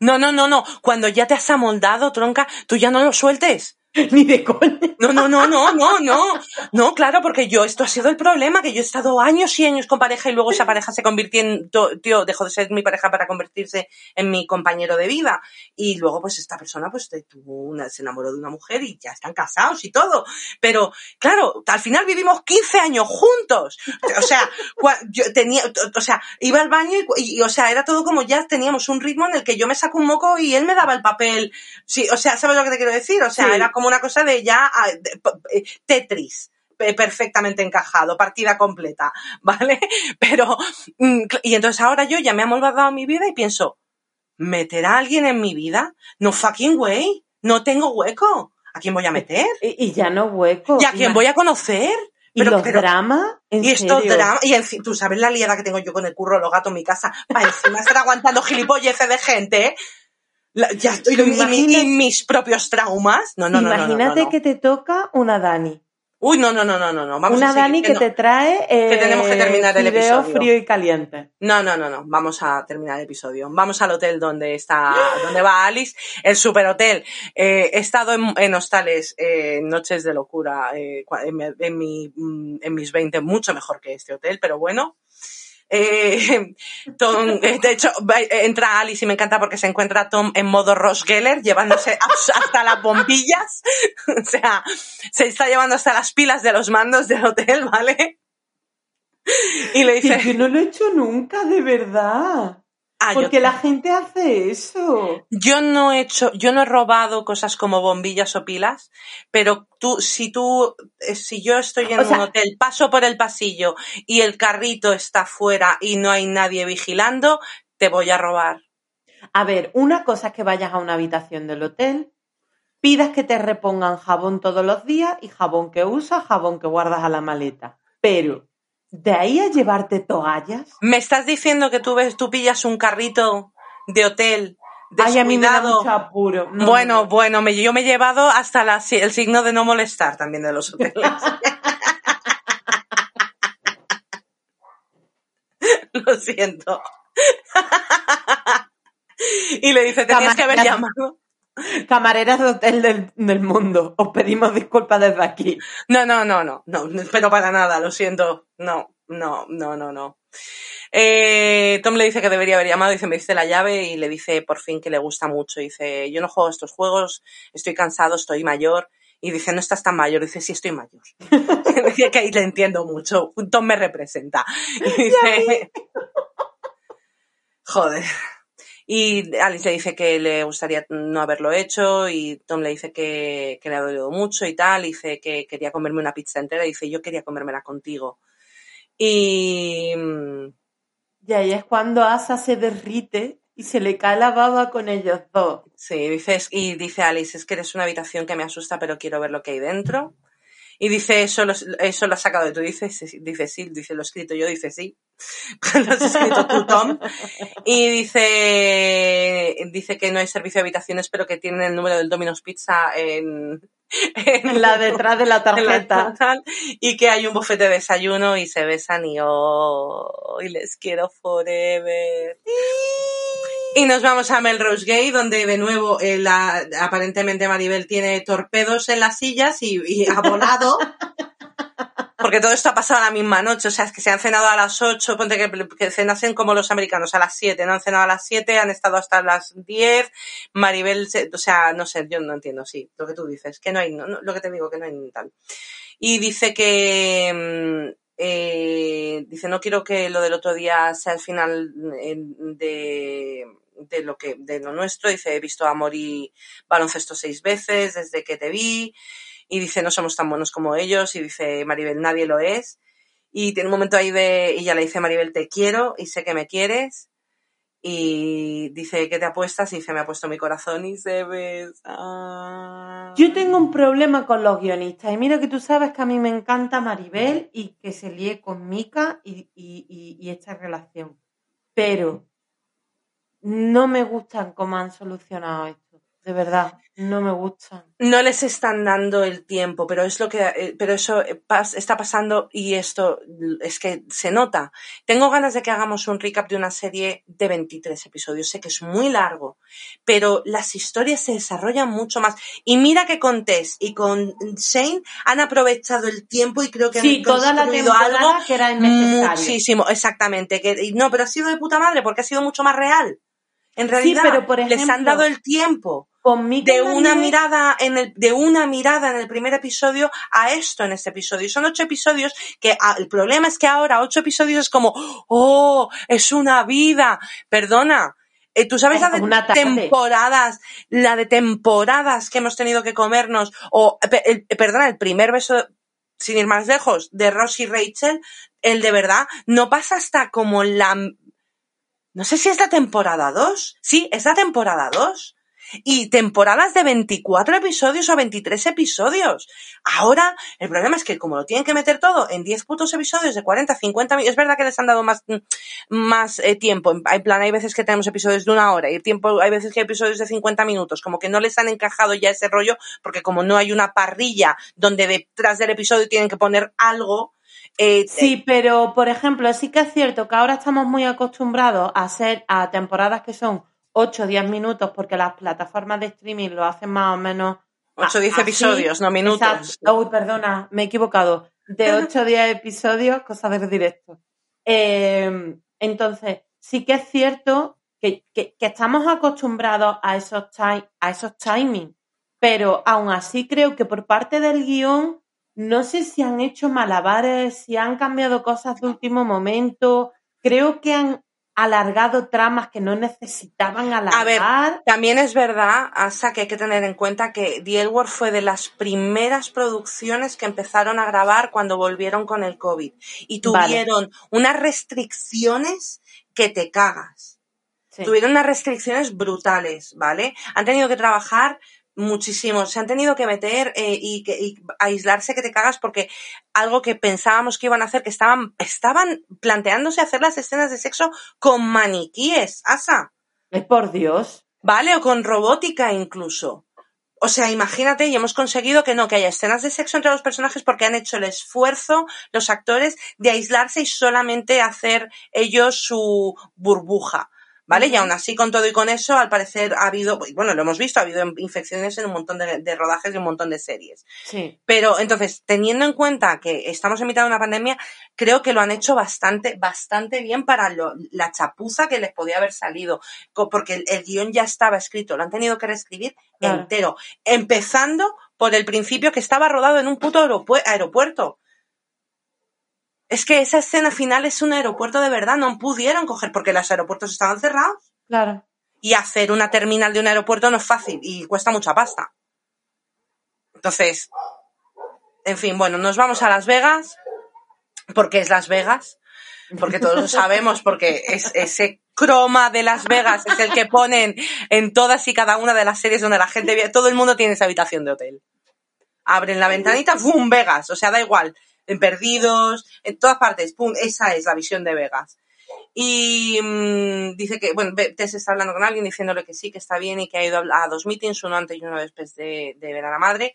No, no, no, no, cuando ya te has amoldado, tronca, tú ya no lo sueltes. Ni de coña. No, no, no, no, no, no. No, claro, porque yo, esto ha sido el problema, que yo he estado años y años con pareja y luego esa pareja se convirtió en, tío, dejó de ser mi pareja para convertirse en mi compañero de vida. Y luego, pues, esta persona, pues, tuvo una, se enamoró de una mujer y ya están casados y todo. Pero, claro, al final vivimos 15 años juntos. O sea, yo tenía, o sea, iba al baño y, y, o sea, era todo como ya teníamos un ritmo en el que yo me saco un moco y él me daba el papel. Sí, o sea, ¿sabes lo que te quiero decir? O sea, Sí. era como una cosa de ya ah, de- eh, Tetris pe- perfectamente encajado, partida completa, ¿vale? Pero, mm, y entonces ahora yo ya me he amoldado mi vida y pienso, ¿meter a alguien en mi vida? No fucking way, no tengo hueco. ¿A quién voy a meter? Y, y ya no hueco. ¿Y a quién voy a conocer? ¿Y Pero- los pero- dramas? ¿En y estos dramas, y en tú sabes la liada que tengo yo con el curro, los gatos en mi casa, para encima estar aguantando gilipolleces de gente, ¿eh? La- ya estoy, y mis propios traumas. No, no, no, no, Imagínate no. que te toca una Dani. Uy, no, no, no, no, no, no. Vamos una a Dani que no. te trae eh, que tenemos que terminar el episodio. frío y caliente. No, no, no, no. Vamos a terminar el episodio. Vamos al hotel donde está, donde va Alice, el superhotel. Eh, he estado en, en hostales, eh, noches de locura, eh, en, mi- en mi, mm, en mis 20, mucho mejor que este hotel, pero bueno. Eh, Tom, eh, de hecho, eh, entra Alice y me encanta porque se encuentra Tom en modo Ross Geller, llevándose hasta- las bombillas. o sea, se está llevando hasta las pilas de los mandos del hotel, ¿vale? Y le Que dice, yo no lo he hecho nunca, de verdad. "Ah, yo Porque la gente hace eso. Yo no he hecho, yo no he robado cosas como bombillas o pilas, pero tú, si tú, eh, si yo estoy en O sea- un hotel, paso por el pasillo y el carrito está fuera y no hay nadie vigilando, te voy a robar. A ver, una cosa es que vayas a una habitación del hotel, pidas que te repongan jabón todos los días y jabón que usas, jabón que guardas a la maleta. Pero, ¿de ahí a llevarte toallas? ¿Me estás diciendo que tú ves, tú pillas un carrito de hotel Ay, a mí me da descuidado? mucho apuro. No, bueno, no. bueno, me, yo me he llevado hasta la- el signo de no molestar también de los hoteles. Lo siento. y le dice, tenías que haber llamado. Camareras de hotel del, del mundo, os pedimos disculpas desde aquí. No, no, no, no, no, pero para nada, lo siento. No, no, no, no, no. Eh, Tom le dice que debería haber llamado, dice, me dice la llave y le dice por fin que le gusta mucho. Dice, yo no juego estos juegos, estoy cansado, estoy mayor. Y dice, no estás tan mayor. Dice, sí, estoy mayor. Dice que ahí le entiendo mucho. Tom me representa. Y dice, joder. Y Alice le dice que le gustaría no haberlo hecho y Tom le dice que, que le ha dolido mucho y tal. y Dice que quería comerme una pizza entera y dice yo quería comérmela contigo. Y mm, Y ahí es cuando Asa se derrite y se le cae la baba con ellos dos. sí, dices, y dice Alice, es que eres una habitación que me asusta pero quiero ver lo que hay dentro. Y dice, eso lo, eso lo has sacado de tú. Dice, sí, dice, sí, dice, lo he escrito yo, dice, sí. lo has escrito tú, Tom. Y dice, dice que no hay servicio de habitaciones, pero que tienen el número del Domino's Pizza en, En la detrás de la tarjeta. y que hay un buffet de desayuno y se besan y oh, y les quiero forever. Y nos vamos a Melrose Gate, donde de nuevo eh, la- aparentemente Maribel tiene torpedos en las sillas y, y ha volado. Porque todo esto ha pasado a la misma noche, o sea, es que se han cenado a las 8, ponte que, que cenasen como los americanos a las 7, no han cenado a las 7, han estado hasta las 10, Maribel, se- o sea, no sé, yo no entiendo, sí, lo que tú dices, que no hay, no, lo que te digo, que no hay ni tal. Y dice que, mm, eh, dice, no quiero que lo del otro día sea el final eh, de, de lo que, de lo nuestro, dice, he visto a Mori baloncesto seis veces desde que te vi, y dice, no somos tan buenos como ellos, y dice, Maribel, nadie lo es. Y tiene un momento ahí de, y ella le dice, Maribel, te quiero y sé que me quieres. Y dice, ¿qué te apuestas? Y dice, me ha puesto mi corazón y se besa. Yo tengo un problema con los guionistas. Y mira que tú sabes que a mí me encanta Maribel y que se líe con Mika y, y- y- y esta relación. Pero no me gustan cómo han solucionado esto. De verdad, no me gustan. no les están dando el tiempo, pero es lo que, eh, pero eso eh, está pasando y esto es que se nota. Tengo ganas de que hagamos un recap de una serie de 23 episodios. Sé que es muy largo, pero las historias se desarrollan mucho más. Y mira que con Tess y con Shane han aprovechado el tiempo y creo que Sí, han toda la temporada algo que era innecesario. muchísimo, exactamente. Que, no, pero ha sido de puta madre porque ha sido mucho más real. En realidad, pero, por les han dado el tiempo de una mirada en el de una mirada en el primer episodio a esto en este episodio. Y son ocho episodios que el problema es que ahora ocho episodios es como oh es una vida perdona eh, tú sabes Es la de temporadas la de temporadas que hemos tenido que comernos o eh, el- eh, perdona el primer beso sin ir más lejos de Ross y Rachel el de verdad no pasa hasta como la no sé si es la temporada 2. Sí, es la temporada 2. Y temporadas de 24 episodios o 23 episodios. Ahora, el problema es que como lo tienen que meter todo en 10 putos episodios de 40, 50 minutos, es verdad que les han dado más, mm, más eh, tiempo. En plan, hay veces que tenemos episodios de una hora y tiempo, hay veces que hay episodios de 50 minutos. Como que no les han encajado ya ese rollo porque como no hay una parrilla donde detrás del episodio tienen que poner algo, eh, Sí, pero por ejemplo, sí que es cierto que ahora estamos muy acostumbrados a hacer a temporadas que son 8 o 10 minutos porque las plataformas de streaming lo hacen más o menos 8 o 10 así. episodios, no minutos. Exacto. Uy, perdona, me he equivocado. De 8 o 10 episodios, cosa del directo. Eh, entonces, sí que es cierto que, que- que estamos acostumbrados a esos, a esos timings, pero aún así creo que por parte del guion, no sé si han hecho malabares, si han cambiado cosas de último momento, creo que han alargado tramas que no necesitaban A ver, alargar. También es verdad, Asa, que hay que tener en cuenta que The L Word fue de las primeras producciones que empezaron a grabar cuando volvieron con el COVID. Y Vale. tuvieron unas restricciones que te cagas. Sí. Tuvieron unas restricciones brutales, ¿vale? Han tenido que trabajar muchísimo, se han tenido que meter eh, y, que, y aislarse que te cagas porque algo que pensábamos que iban a hacer, que estaban, estaban planteándose hacer las escenas de sexo con maniquíes, Asa, Es por Dios. ¿vale? O con robótica incluso. O sea, imagínate, y hemos conseguido que no, que haya escenas de sexo entre los personajes porque han hecho el esfuerzo, los actores, de aislarse y solamente hacer ellos su burbuja. ¿Vale? Y aún así, con todo y con eso, al parecer ha habido, bueno, lo hemos visto, ha habido infecciones en un montón de, de rodajes y un montón de series. Sí. Pero entonces, teniendo en cuenta que estamos en mitad de una pandemia, creo que lo han hecho bastante, bastante bien para lo- la chapuza que les podía haber salido, porque el, el guion ya estaba escrito, lo han tenido que reescribir Claro. entero, empezando por el principio que estaba rodado en un puto aeropue- aeropuerto. Es que esa escena final es un aeropuerto de verdad, no pudieron coger porque los aeropuertos estaban cerrados Claro. y hacer una terminal de un aeropuerto no es fácil y cuesta mucha pasta. Entonces, en fin, bueno, nos vamos a Las Vegas, porque es Las Vegas, porque todos lo sabemos, porque es ese croma de Las Vegas es el que ponen en todas y cada una de las series donde la gente todo el mundo tiene esa habitación de hotel. Abren la ventanita, ¡pum! Vegas, o sea, da igual, en Perdidos, en todas partes, ¡pum! Esa es la visión de Vegas. Y mm, dice que, bueno, Tess está hablando con alguien diciéndole que sí, que está bien y que ha ido a, dos meetings, uno antes y uno después de, de ver a la madre.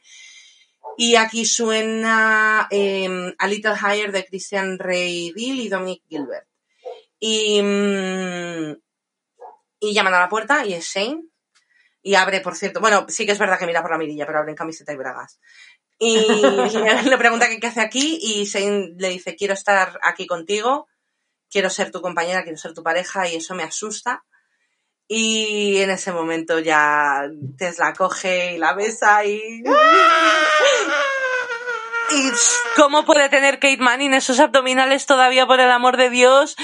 Y aquí suena eh, A Little Higher de Christian Ray Dill y Dominic Gilbert. Y, mm, y llaman a la puerta y es Shane. Y abre, por cierto, bueno, sí que es verdad que mira por la mirilla, pero abre en camiseta y bragas. Y le pregunta qué hace aquí y Shane le dice, quiero estar aquí contigo, quiero ser tu compañera, quiero ser tu pareja y eso me asusta. Y en ese momento ya Tess la coge y la besa y... Y cómo puede tener Kate Manning esos abdominales todavía por el amor de Dios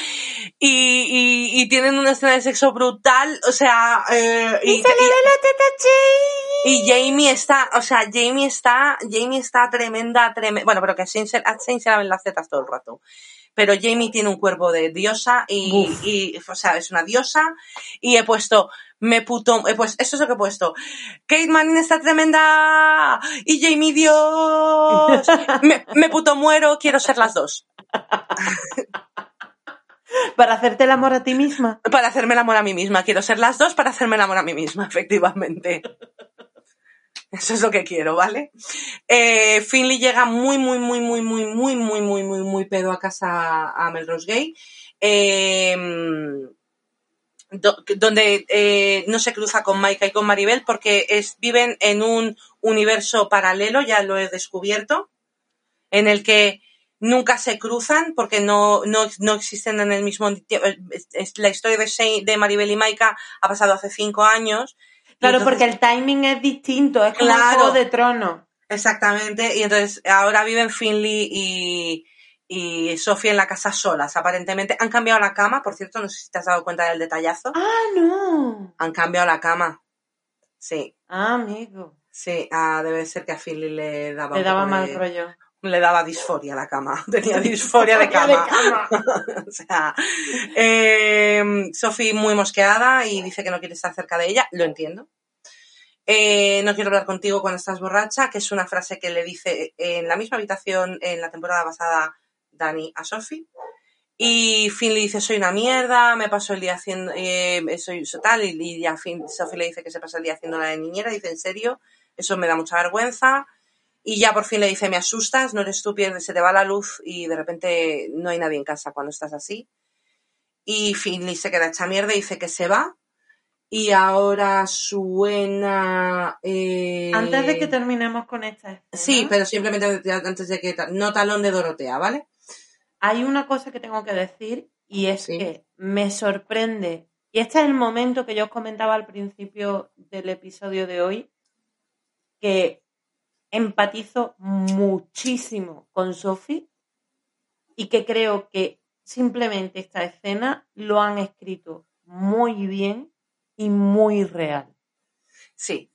y, y, y tienen una escena de sexo brutal, o sea, eh, y, y- Jamie está, o sea, Jamie está, Jamie está tremenda, tremenda, bueno, pero que a Shane se, a Shane se la ven las tetas todo el rato. Pero Jamie tiene un cuerpo de diosa y, o sea, es una diosa y he puesto, me puto, pues, eso es lo que he puesto. Kate Manning está tremenda y Jamie Dios. Me, me puto muero, quiero ser las dos. Para hacerte el amor a ti misma. Para hacerme el amor a mí misma. Quiero ser las dos para hacerme el amor a mí misma, efectivamente. Eso es lo que quiero, ¿vale? Eh, Finley llega muy, muy, muy, muy, muy, muy, muy, muy, muy, muy pedo a casa a Melrose Gay. Eh, do- donde eh, no se cruza con Maika y con Maribel porque es, viven en un universo paralelo, ya lo he descubierto, en el que nunca se cruzan porque no, no, no existen en el mismo tiempo. Es- La historia de, de Maribel y Maika ha pasado hace cinco años. Claro, entonces- porque el timing es distinto, es como el Claro. Juego de Tronos. Exactamente, y entonces ahora viven Finley y, y Sophie en la casa solas, aparentemente. Han cambiado la cama, por cierto, no sé si te has dado cuenta del detallazo. Ah, no. Han cambiado la cama. Sí, Ah, amigo. sí, ah, debe ser que a Finley le daba, Le daba mal de- rollo. Le daba disforia a la cama, tenía disforia de cama. o sea, eh, Sophie muy mosqueada y dice que no quiere estar cerca de ella, lo entiendo. Eh, no quiero hablar contigo cuando estás borracha, que es una frase que le dice en la misma habitación en la temporada pasada Dani a Sophie. Y Finn le dice, soy una mierda, me paso el día haciendo, eh, soy soy tal, y, y ya Finn, Sophie le dice que se pasa el día haciendo la de niñera, dice, ¿en serio? Eso me da mucha vergüenza. Y ya por fin le dice, me asustas, no eres tú, pierdes, se te va la luz y de repente no hay nadie en casa cuando estás así. Y Finley se queda hecha mierda y dice que se va. Y ahora suena... eh, Antes de que terminemos con esta escena, Sí, pero simplemente antes de que... No talón de Dorotea, ¿vale? hay una cosa que tengo que decir y es Sí. que me sorprende, y este es el momento que yo os comentaba al principio del episodio de hoy, que empatizo muchísimo con Sophie y que creo que simplemente esta escena lo han escrito muy bien y muy real. Sí.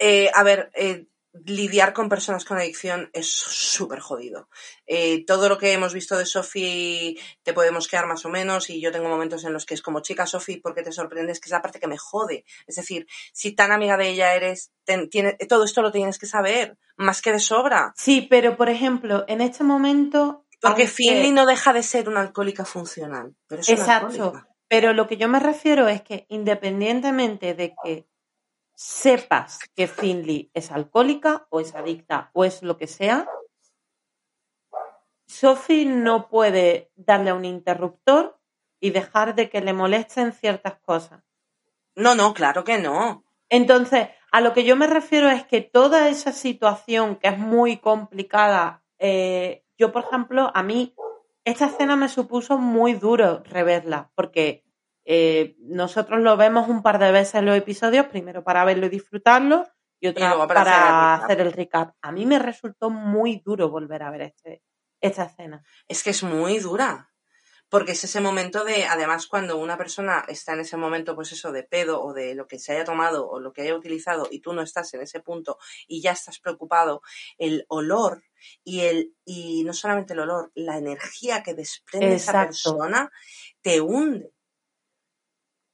Eh, a ver, eh, lidiar con personas con adicción es súper jodido. Eh, todo lo que hemos visto de Sophie te podemos quedar más o menos y yo tengo momentos en los que es como chica Sophie porque te sorprendes que es la parte que me jode. Es decir, si tan amiga de ella eres, tiene, todo esto lo tienes que saber, más que de sobra. Sí, pero por ejemplo, en este momento... Porque aunque... Finley no deja de ser una alcohólica funcional. Pero es Exacto. Pero lo que yo me refiero es que independientemente de que sepas que Finley es alcohólica o es adicta o es lo que sea, Sophie no puede darle a un interruptor y dejar de que le molesten ciertas cosas. No, no, claro que no. Entonces, a lo que yo me refiero es que toda esa situación que es muy complicada, eh, yo, por ejemplo, a mí, esta escena me supuso muy duro reverla, porque eh, nosotros lo vemos un par de veces en los episodios, primero para verlo y disfrutarlo y otra para, hacer, el recap. A mí me resultó muy duro volver a ver este, esta escena. Es que es muy dura. Porque es ese momento de, además, cuando una persona está en ese momento, pues eso, de pedo o de lo que se haya tomado o lo que haya utilizado y tú no estás en ese punto y ya estás preocupado, el olor y el, y no solamente el olor, la energía que desprende esa persona te hunde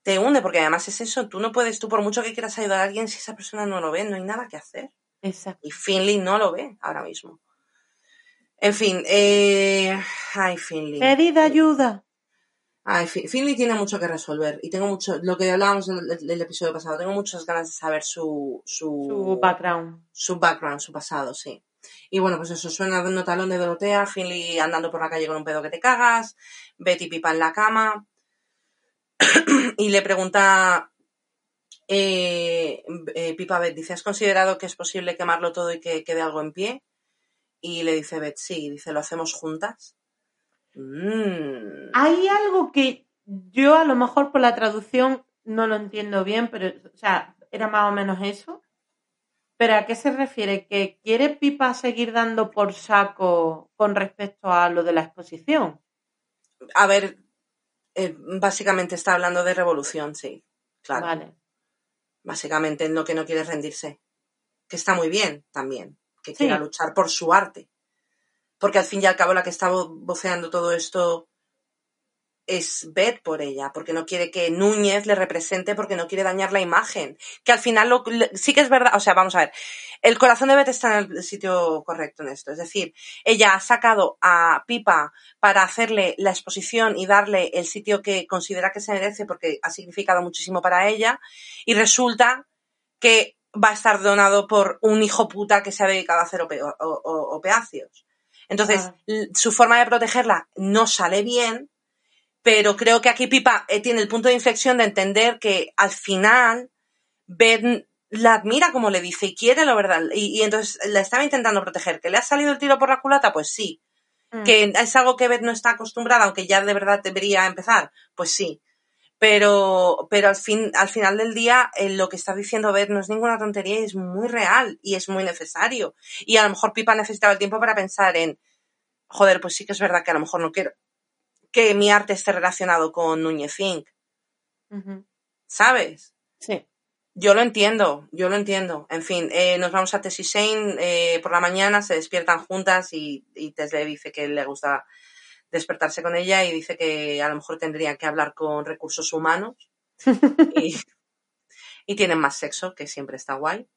te hunde, porque además es eso, tú no puedes, tú por mucho que quieras ayudar a alguien, si esa persona no lo ve, no hay nada que hacer. Exacto. Y Finley no lo ve ahora mismo. En fin, eh... ay, Finley. Pedid ayuda. Ay, Finley tiene mucho que resolver y tengo mucho, lo que hablábamos del, episodio pasado, tengo muchas ganas de saber su, su, su background. Su background, su pasado, sí. Y bueno, pues eso suena de un talón de Dorotea, Finley andando por la calle con un pedo que te cagas, Betty pipa en la cama, y le pregunta eh, eh, Pipa Beth, dice, ¿has considerado que es posible quemarlo todo y que quede algo en pie? Y le dice Beth, sí, dice, ¿lo hacemos juntas? Mm. Hay algo que yo a lo mejor por la traducción no lo entiendo bien, pero, o sea, era más o menos eso. ¿Pero a qué se refiere? ¿Que quiere Pipa seguir dando por saco con respecto a lo de la exposición? A ver, eh, básicamente está hablando de revolución, sí, claro. Vale. Básicamente en lo que no quiere rendirse. Que está muy bien también, que quiera luchar por su arte. Porque al fin y al cabo la que está voceando todo esto es Beth por ella, porque no quiere que Núñez le represente, porque no quiere dañar la imagen. Que al final lo, sí que es verdad, o sea, vamos a ver, el corazón de Beth está en el sitio correcto en esto. Es decir, ella ha sacado a Pipa para hacerle la exposición y darle el sitio que considera que se merece, porque ha significado muchísimo para ella, y resulta que va a estar donado por un hijo puta que se ha dedicado a hacer opeacios. Entonces, ah. su forma de protegerla no sale bien, pero creo que aquí Pipa eh, tiene el punto de inflexión de entender que al final Ben la admira como le dice y quiere lo verdad. Y, entonces la estaba intentando proteger. ¿Que le ha salido el tiro por la culata? Pues sí. Mm. ¿Que es algo que Beth no está acostumbrada, aunque ya de verdad debería empezar? Pues sí. Pero, pero al, fin, al final del día eh, lo que está diciendo Beth no es ninguna tontería y es muy real y es muy necesario. Y a lo mejor Pipa necesitaba el tiempo para pensar en, joder, pues sí que es verdad que a lo mejor no quiero, que mi arte esté relacionado con Núñez Inc. ¿Sabes? Sí. Yo lo entiendo, yo lo entiendo. En fin, eh, nos vamos a Tess y Shane eh, por la mañana, se despiertan juntas y, y Tess le dice que le gusta despertarse con ella y dice que a lo mejor tendría que hablar con recursos humanos y, y tienen más sexo, que siempre está guay.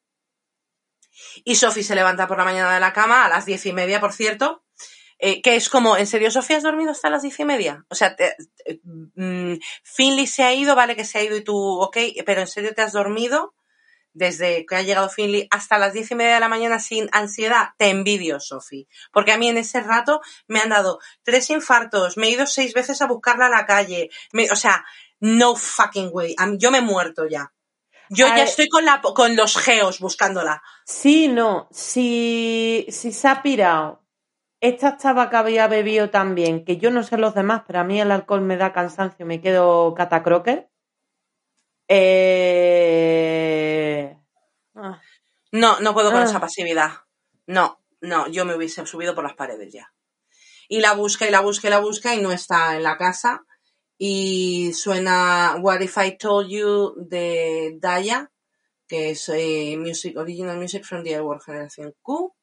Y Sophie se levanta por la mañana de la cama, a las diez y media, por cierto, eh, que es como, ¿en serio Sofía has dormido hasta las diez y media? O sea, mm, Finley se ha ido, vale que se ha ido y tú, ok, pero ¿en serio te has dormido? Desde que ha llegado Finley hasta las diez y media de la mañana sin ansiedad, te envidio, Sophie. Porque a mí en ese rato me han dado tres infartos, me he ido seis veces a buscarla a la calle, o sea, no fucking way. yo me he muerto ya. Yo ya estoy con, la, con los geos buscándola. Sí, no. Si, si se ha pirado esta estaba que había bebido también, que yo no sé los demás, pero a mí el alcohol me da cansancio, me quedo catacroker. Eh... Ah. No, no puedo con ah. esa pasividad. No, no, yo me hubiese subido por las paredes ya. Y la busca y la busca y la busca y no está en la casa. Y suena What If I Told You de Daya que es eh, music, Original Music from the World Generación Q.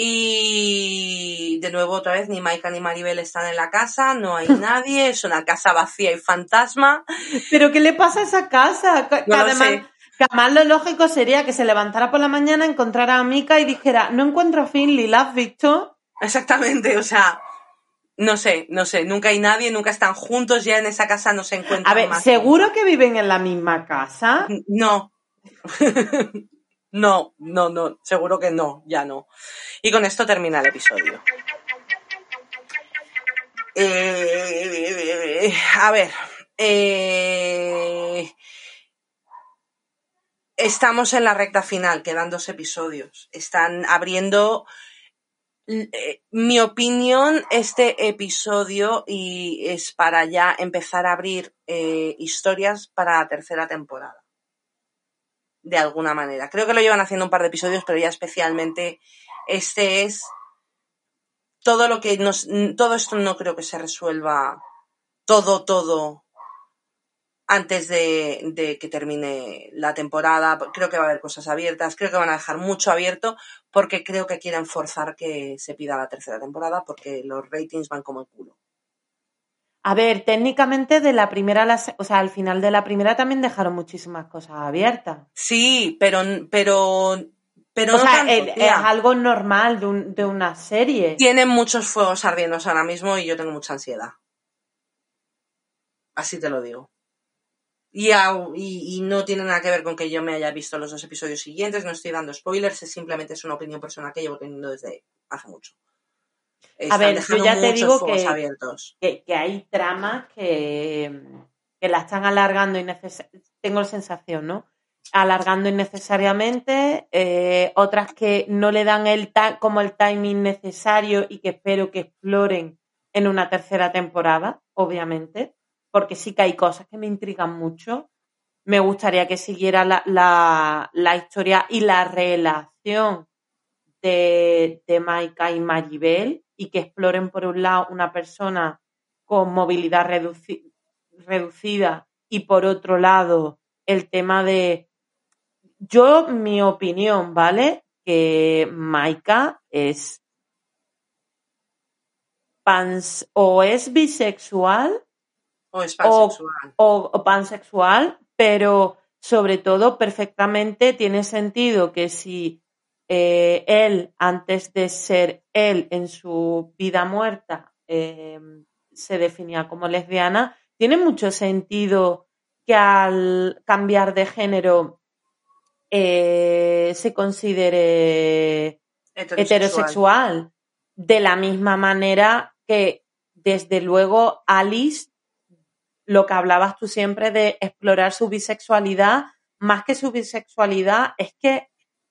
Y de nuevo, otra vez, ni Maika ni Maribel están en la casa, no hay nadie, es una casa vacía y fantasma. ¿Pero qué le pasa a esa casa? No lo además, sé. que además lo lógico sería que se levantara por la mañana, encontrara a Mika y dijera, no encuentro a Finley, ¿la has visto? Exactamente, o sea, no sé, no sé, nunca hay nadie, nunca están juntos, ya en esa casa no se encuentran A ver, más ¿seguro que viven en la misma casa? No. no, no, no, seguro que no, ya no. Y con esto termina el episodio. Eh, a ver, eh, estamos en la recta final, quedan dos episodios. Están abriendo, eh, mi opinión, este episodio y es para ya empezar a abrir eh, historias para la tercera temporada de alguna manera. Creo que lo llevan haciendo un par de episodios, pero ya especialmente este es todo lo que nos, todo esto no creo que se resuelva todo, todo antes de, de que termine la temporada. Creo que va a haber cosas abiertas, creo que van a dejar mucho abierto porque creo que quieren forzar que se pida la tercera temporada porque los ratings van como el culo. A ver, técnicamente de la primera a la o sea, al final de la primera también dejaron muchísimas cosas abiertas. Sí, pero, pero, pero o no sea, tanto, es algo normal de, un- de una serie. Tienen muchos fuegos ardiendo ahora mismo y yo tengo mucha ansiedad. Así te lo digo. Y, y no tiene nada que ver con que yo me haya visto los dos episodios siguientes, no estoy dando spoilers, es simplemente es una opinión personal que llevo teniendo desde hace mucho. Están ver, yo ya te digo que- abiertos. que, que hay tramas que, que la están alargando innecesariamente, tengo la sensación, ¿no? Alargando innecesariamente, eh, otras que no le dan el ta- como el timing necesario y que espero que exploren en una tercera temporada, obviamente, porque sí que hay cosas que me intrigan mucho. Me gustaría que siguiera la, la, la historia y la relación de, de Maika y Maribel y que exploren por un lado una persona con movilidad reduci- reducida y por otro lado el tema de yo mi opinión vale que Maika es pans o es bisexual O es pansexual. o, o pansexual, pero sobre todo perfectamente tiene sentido que si eh, él, antes de ser él en su vida muerta, eh, se definía como lesbiana, tiene mucho sentido que al cambiar de género eh, se considere heterosexual. De la misma manera que, desde luego, Alice, lo que hablabas tú siempre de explorar su bisexualidad, más que su bisexualidad, es que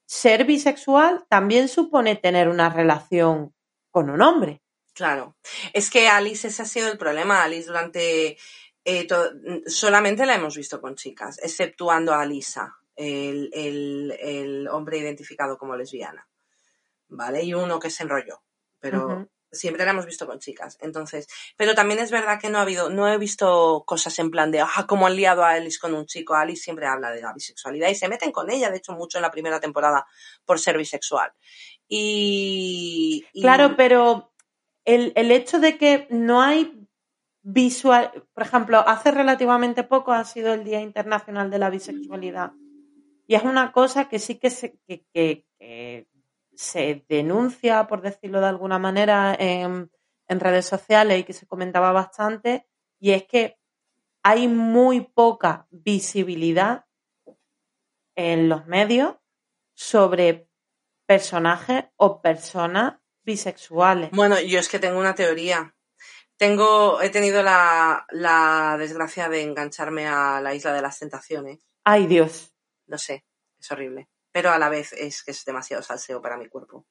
ser bisexual también supone tener una relación con un hombre. Claro. Es que Alice, ese ha sido el problema. Alice durante... eh, to- solamente la hemos visto con chicas, exceptuando a Lisa, el, el- el hombre identificado como lesbiana. ¿Vale? Y uno que se enrolló. Pero. Siempre la hemos visto con chicas. Entonces, pero también es verdad que no ha habido, no he visto cosas en plan de, ah, como han liado a Alice con un chico. Alice siempre habla de la bisexualidad y se meten con ella, de hecho, mucho en la primera temporada por ser bisexual. Y. Claro, pero el, el hecho de que no hay visual, por ejemplo, hace relativamente poco ha sido el Día Internacional de la Bisexualidad. Y es una cosa que sí que se, que se denuncia, por decirlo de alguna manera, en, en redes sociales y que se comentaba bastante, y es que hay muy poca visibilidad en los medios sobre personajes o personas bisexuales. Bueno, yo es que tengo una teoría. Tengo, he tenido la, la desgracia de engancharme a la Isla de las Tentaciones. Ay, Dios. Lo sé, es horrible. Pero a la vez es que es demasiado salseo para mi cuerpo.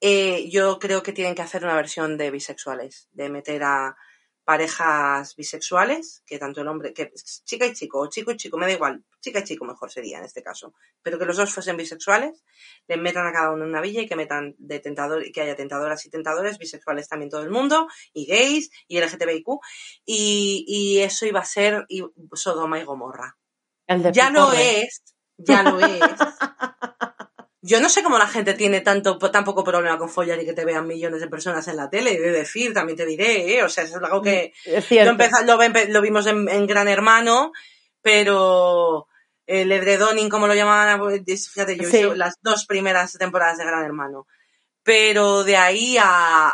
Eh, yo creo que tienen que hacer una versión de bisexuales, de meter a parejas bisexuales, que tanto el hombre, que chica y chico, o chico y chico, me da igual, chica y chico mejor sería en este caso, pero que los dos fuesen bisexuales, le metan a cada uno en una villa y que metan de tentador, que haya tentadoras y tentadores, bisexuales también todo el mundo, y gays, y LGTBIQ, y, y eso iba a ser y- Sodoma y Gomorra. El de Ya no es, Ya lo es. Yo no sé cómo la gente tiene tanto, tan poco problema con follar y que te vean millones de personas en la tele. De decir, también te diré, ¿eh? O sea, es algo que Es lo, cierto. empeza- lo, vimos en, en Gran Hermano, pero el edredoning, como lo llamaban, pues, fíjate, yo Sí. las dos primeras temporadas de Gran Hermano. Pero de ahí a,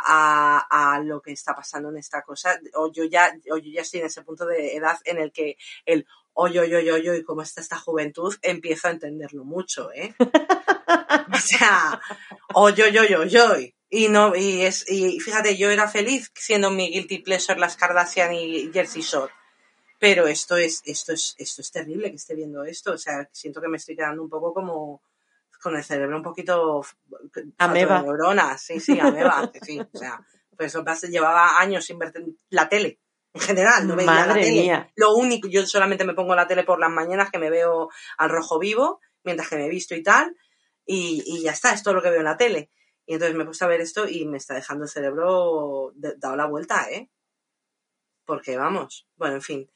a, a lo que está pasando en esta cosa, o yo ya, o yo ya estoy en ese punto de edad en el que el oye, oye, oye, oye, y cómo está esta juventud, empiezo a entenderlo mucho, ¿eh? O sea, oye, oye, oye, oye. Y no, y es, y fíjate, yo era feliz siendo mi guilty pleasure las Kardashian y Jersey Shore. Pero esto es, esto es, esto es terrible que esté viendo esto. O sea, siento que me estoy quedando un poco como con el cerebro un poquito Ameba. neuronas. Sí, sí, ameba. que sí, o sea, pues eso llevaba años sin ver la tele. En general, no veía la Madre tele. mía. Lo único, yo solamente me pongo la tele por las mañanas que me veo al rojo vivo, mientras que me he visto y tal, y, y ya está, es todo lo que veo en la tele. Y entonces me he puesto a ver esto y me está dejando el cerebro de- dado la vuelta, ¿eh? Porque vamos, bueno, en fin.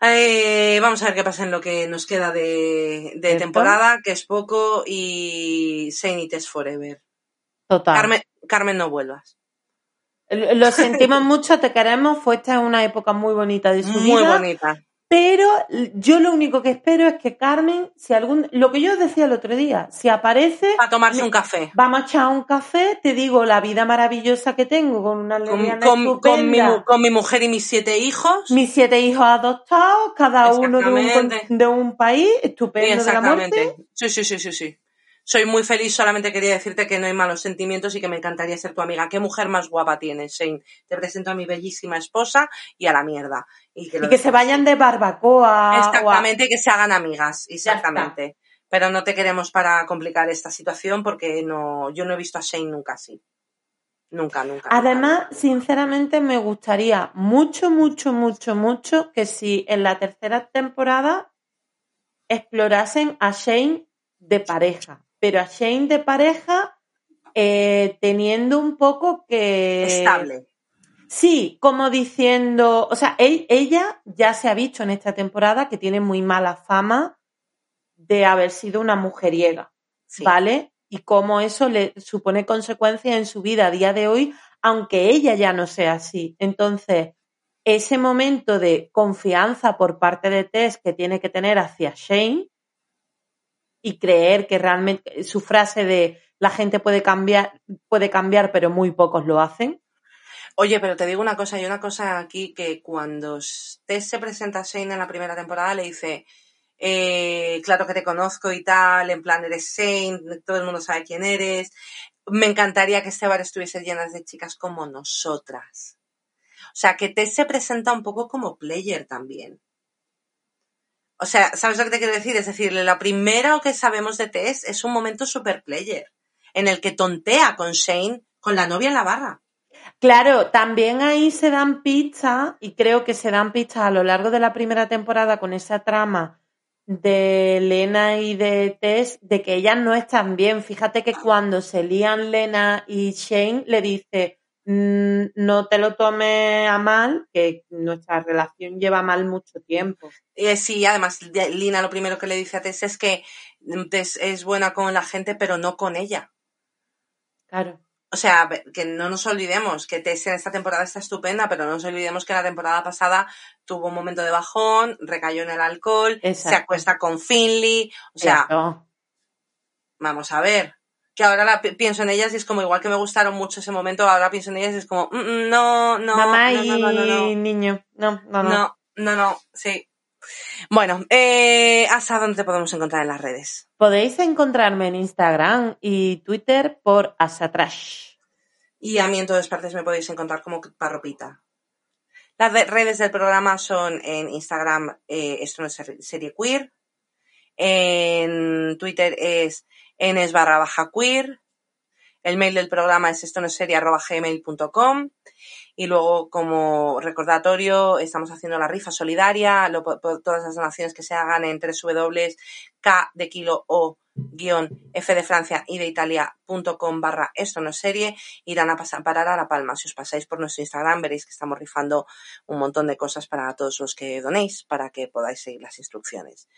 Eh, vamos a ver qué pasa en lo que nos queda de, temporada, que es poco, y Saint It is Forever. Total. Carmen, Carmen, no vuelvas. Lo sentimos mucho, te queremos. Fue esta una época muy bonita de su Muy vida. bonita. Pero yo lo único que espero es que Carmen, si algún, lo que yo decía el otro día, si aparece, A tomarse un café. vamos a echar un café, te digo la vida maravillosa que tengo con una Con, con- con mi, con mi mujer y mis siete hijos. mis siete hijos adoptados, cada uno de un, de un país, estupendo de la muerte. Sí, sí, sí, sí, sí. Soy muy feliz, solamente quería decirte que no hay malos sentimientos y que me encantaría ser tu amiga. ¿Qué mujer más guapa tienes, Shane? Te presento a mi bellísima esposa y a la mierda. Y que, lo Y que se vayan de barbacoa. a- Exactamente, y que se hagan amigas, exactamente. Pero no te queremos para complicar esta situación porque no, yo no he visto a Shane nunca así. Nunca, nunca. nunca. Además, sinceramente, me gustaría mucho, mucho, mucho, mucho que si en la tercera temporada explorasen a Shane de pareja, pero a Shane de pareja eh, teniendo un poco que... Estable. Sí, como diciendo, o sea, él- ella ya se ha visto en esta temporada que tiene muy mala fama de haber sido una mujeriega. Sí. ¿vale? Y cómo eso le supone consecuencias en su vida a día de hoy, aunque ella ya no sea así. Entonces, ese momento de confianza por parte de Tess que tiene que tener hacia Shane y creer que realmente su frase de la gente puede cambiar, puede cambiar, pero muy pocos lo hacen. Oye, pero te digo una cosa, hay una cosa aquí que cuando Tess se presenta a Shane en la primera temporada le dice, eh, claro que te conozco y tal, en plan eres Shane, todo el mundo sabe quién eres. Me encantaría que este bar estuviese lleno de chicas como nosotras. O sea, que Tess se presenta un poco como player también. O sea, ¿sabes lo que te quiero decir? Es decir, lo primero que sabemos de Tess es un momento super player, en el que tontea con Shane, con la novia en la barra. Claro, también ahí se dan pistas, y creo que se dan pistas a lo largo de la primera temporada con esa trama de Lena y de Tess, de que ellas no están bien. Fíjate que cuando se lían Lena y Shane, le dice, "Mm, no te lo tomes a mal, que nuestra relación lleva mal mucho tiempo. Eh, sí, además, de- Lina lo primero que le dice a Tess es que mm, Tess es buena con la gente, pero no con ella. Claro. O sea, que no nos olvidemos que Tess en esta temporada está estupenda, pero no nos olvidemos que la temporada pasada tuvo un momento de bajón, recayó en el alcohol, se acuesta con Finley. O sea, vamos a ver. Que ahora la pi- pienso en ellas y es como igual que me gustaron mucho ese momento, ahora pienso en ellas y es como, "Mm, mm, no, no, Mamá no, y no, no, no, no. niño. No, no, no. No, no, no, sí. Bueno, eh, ¿hasta dónde te podemos encontrar en las redes? Podéis encontrarme en Instagram y Twitter por Asatrash. Y a mí en todas partes me podéis encontrar como Parropita. Las de- redes del programa son en Instagram, eh, esto no es ser- serie queer. En Twitter es enes barra baja queer. El mail del programa es esto no es serie arroba gmail.com. Y luego, como recordatorio, estamos haciendo la rifa solidaria. Lo po- po- todas las donaciones que se hagan en www.k de kilo o guion f de Francia y de Italia.com barra esto no es serie irán a pasar, parar a La Palma. Si os pasáis por nuestro Instagram veréis que estamos rifando un montón de cosas para todos los que donéis para que podáis seguir las instrucciones.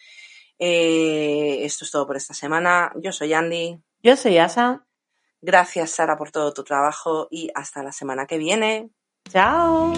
Eh, esto es todo por esta semana. Yo soy Andy. Yo soy Asa. Gracias, Sara, por todo tu trabajo y hasta la semana que viene. Chao.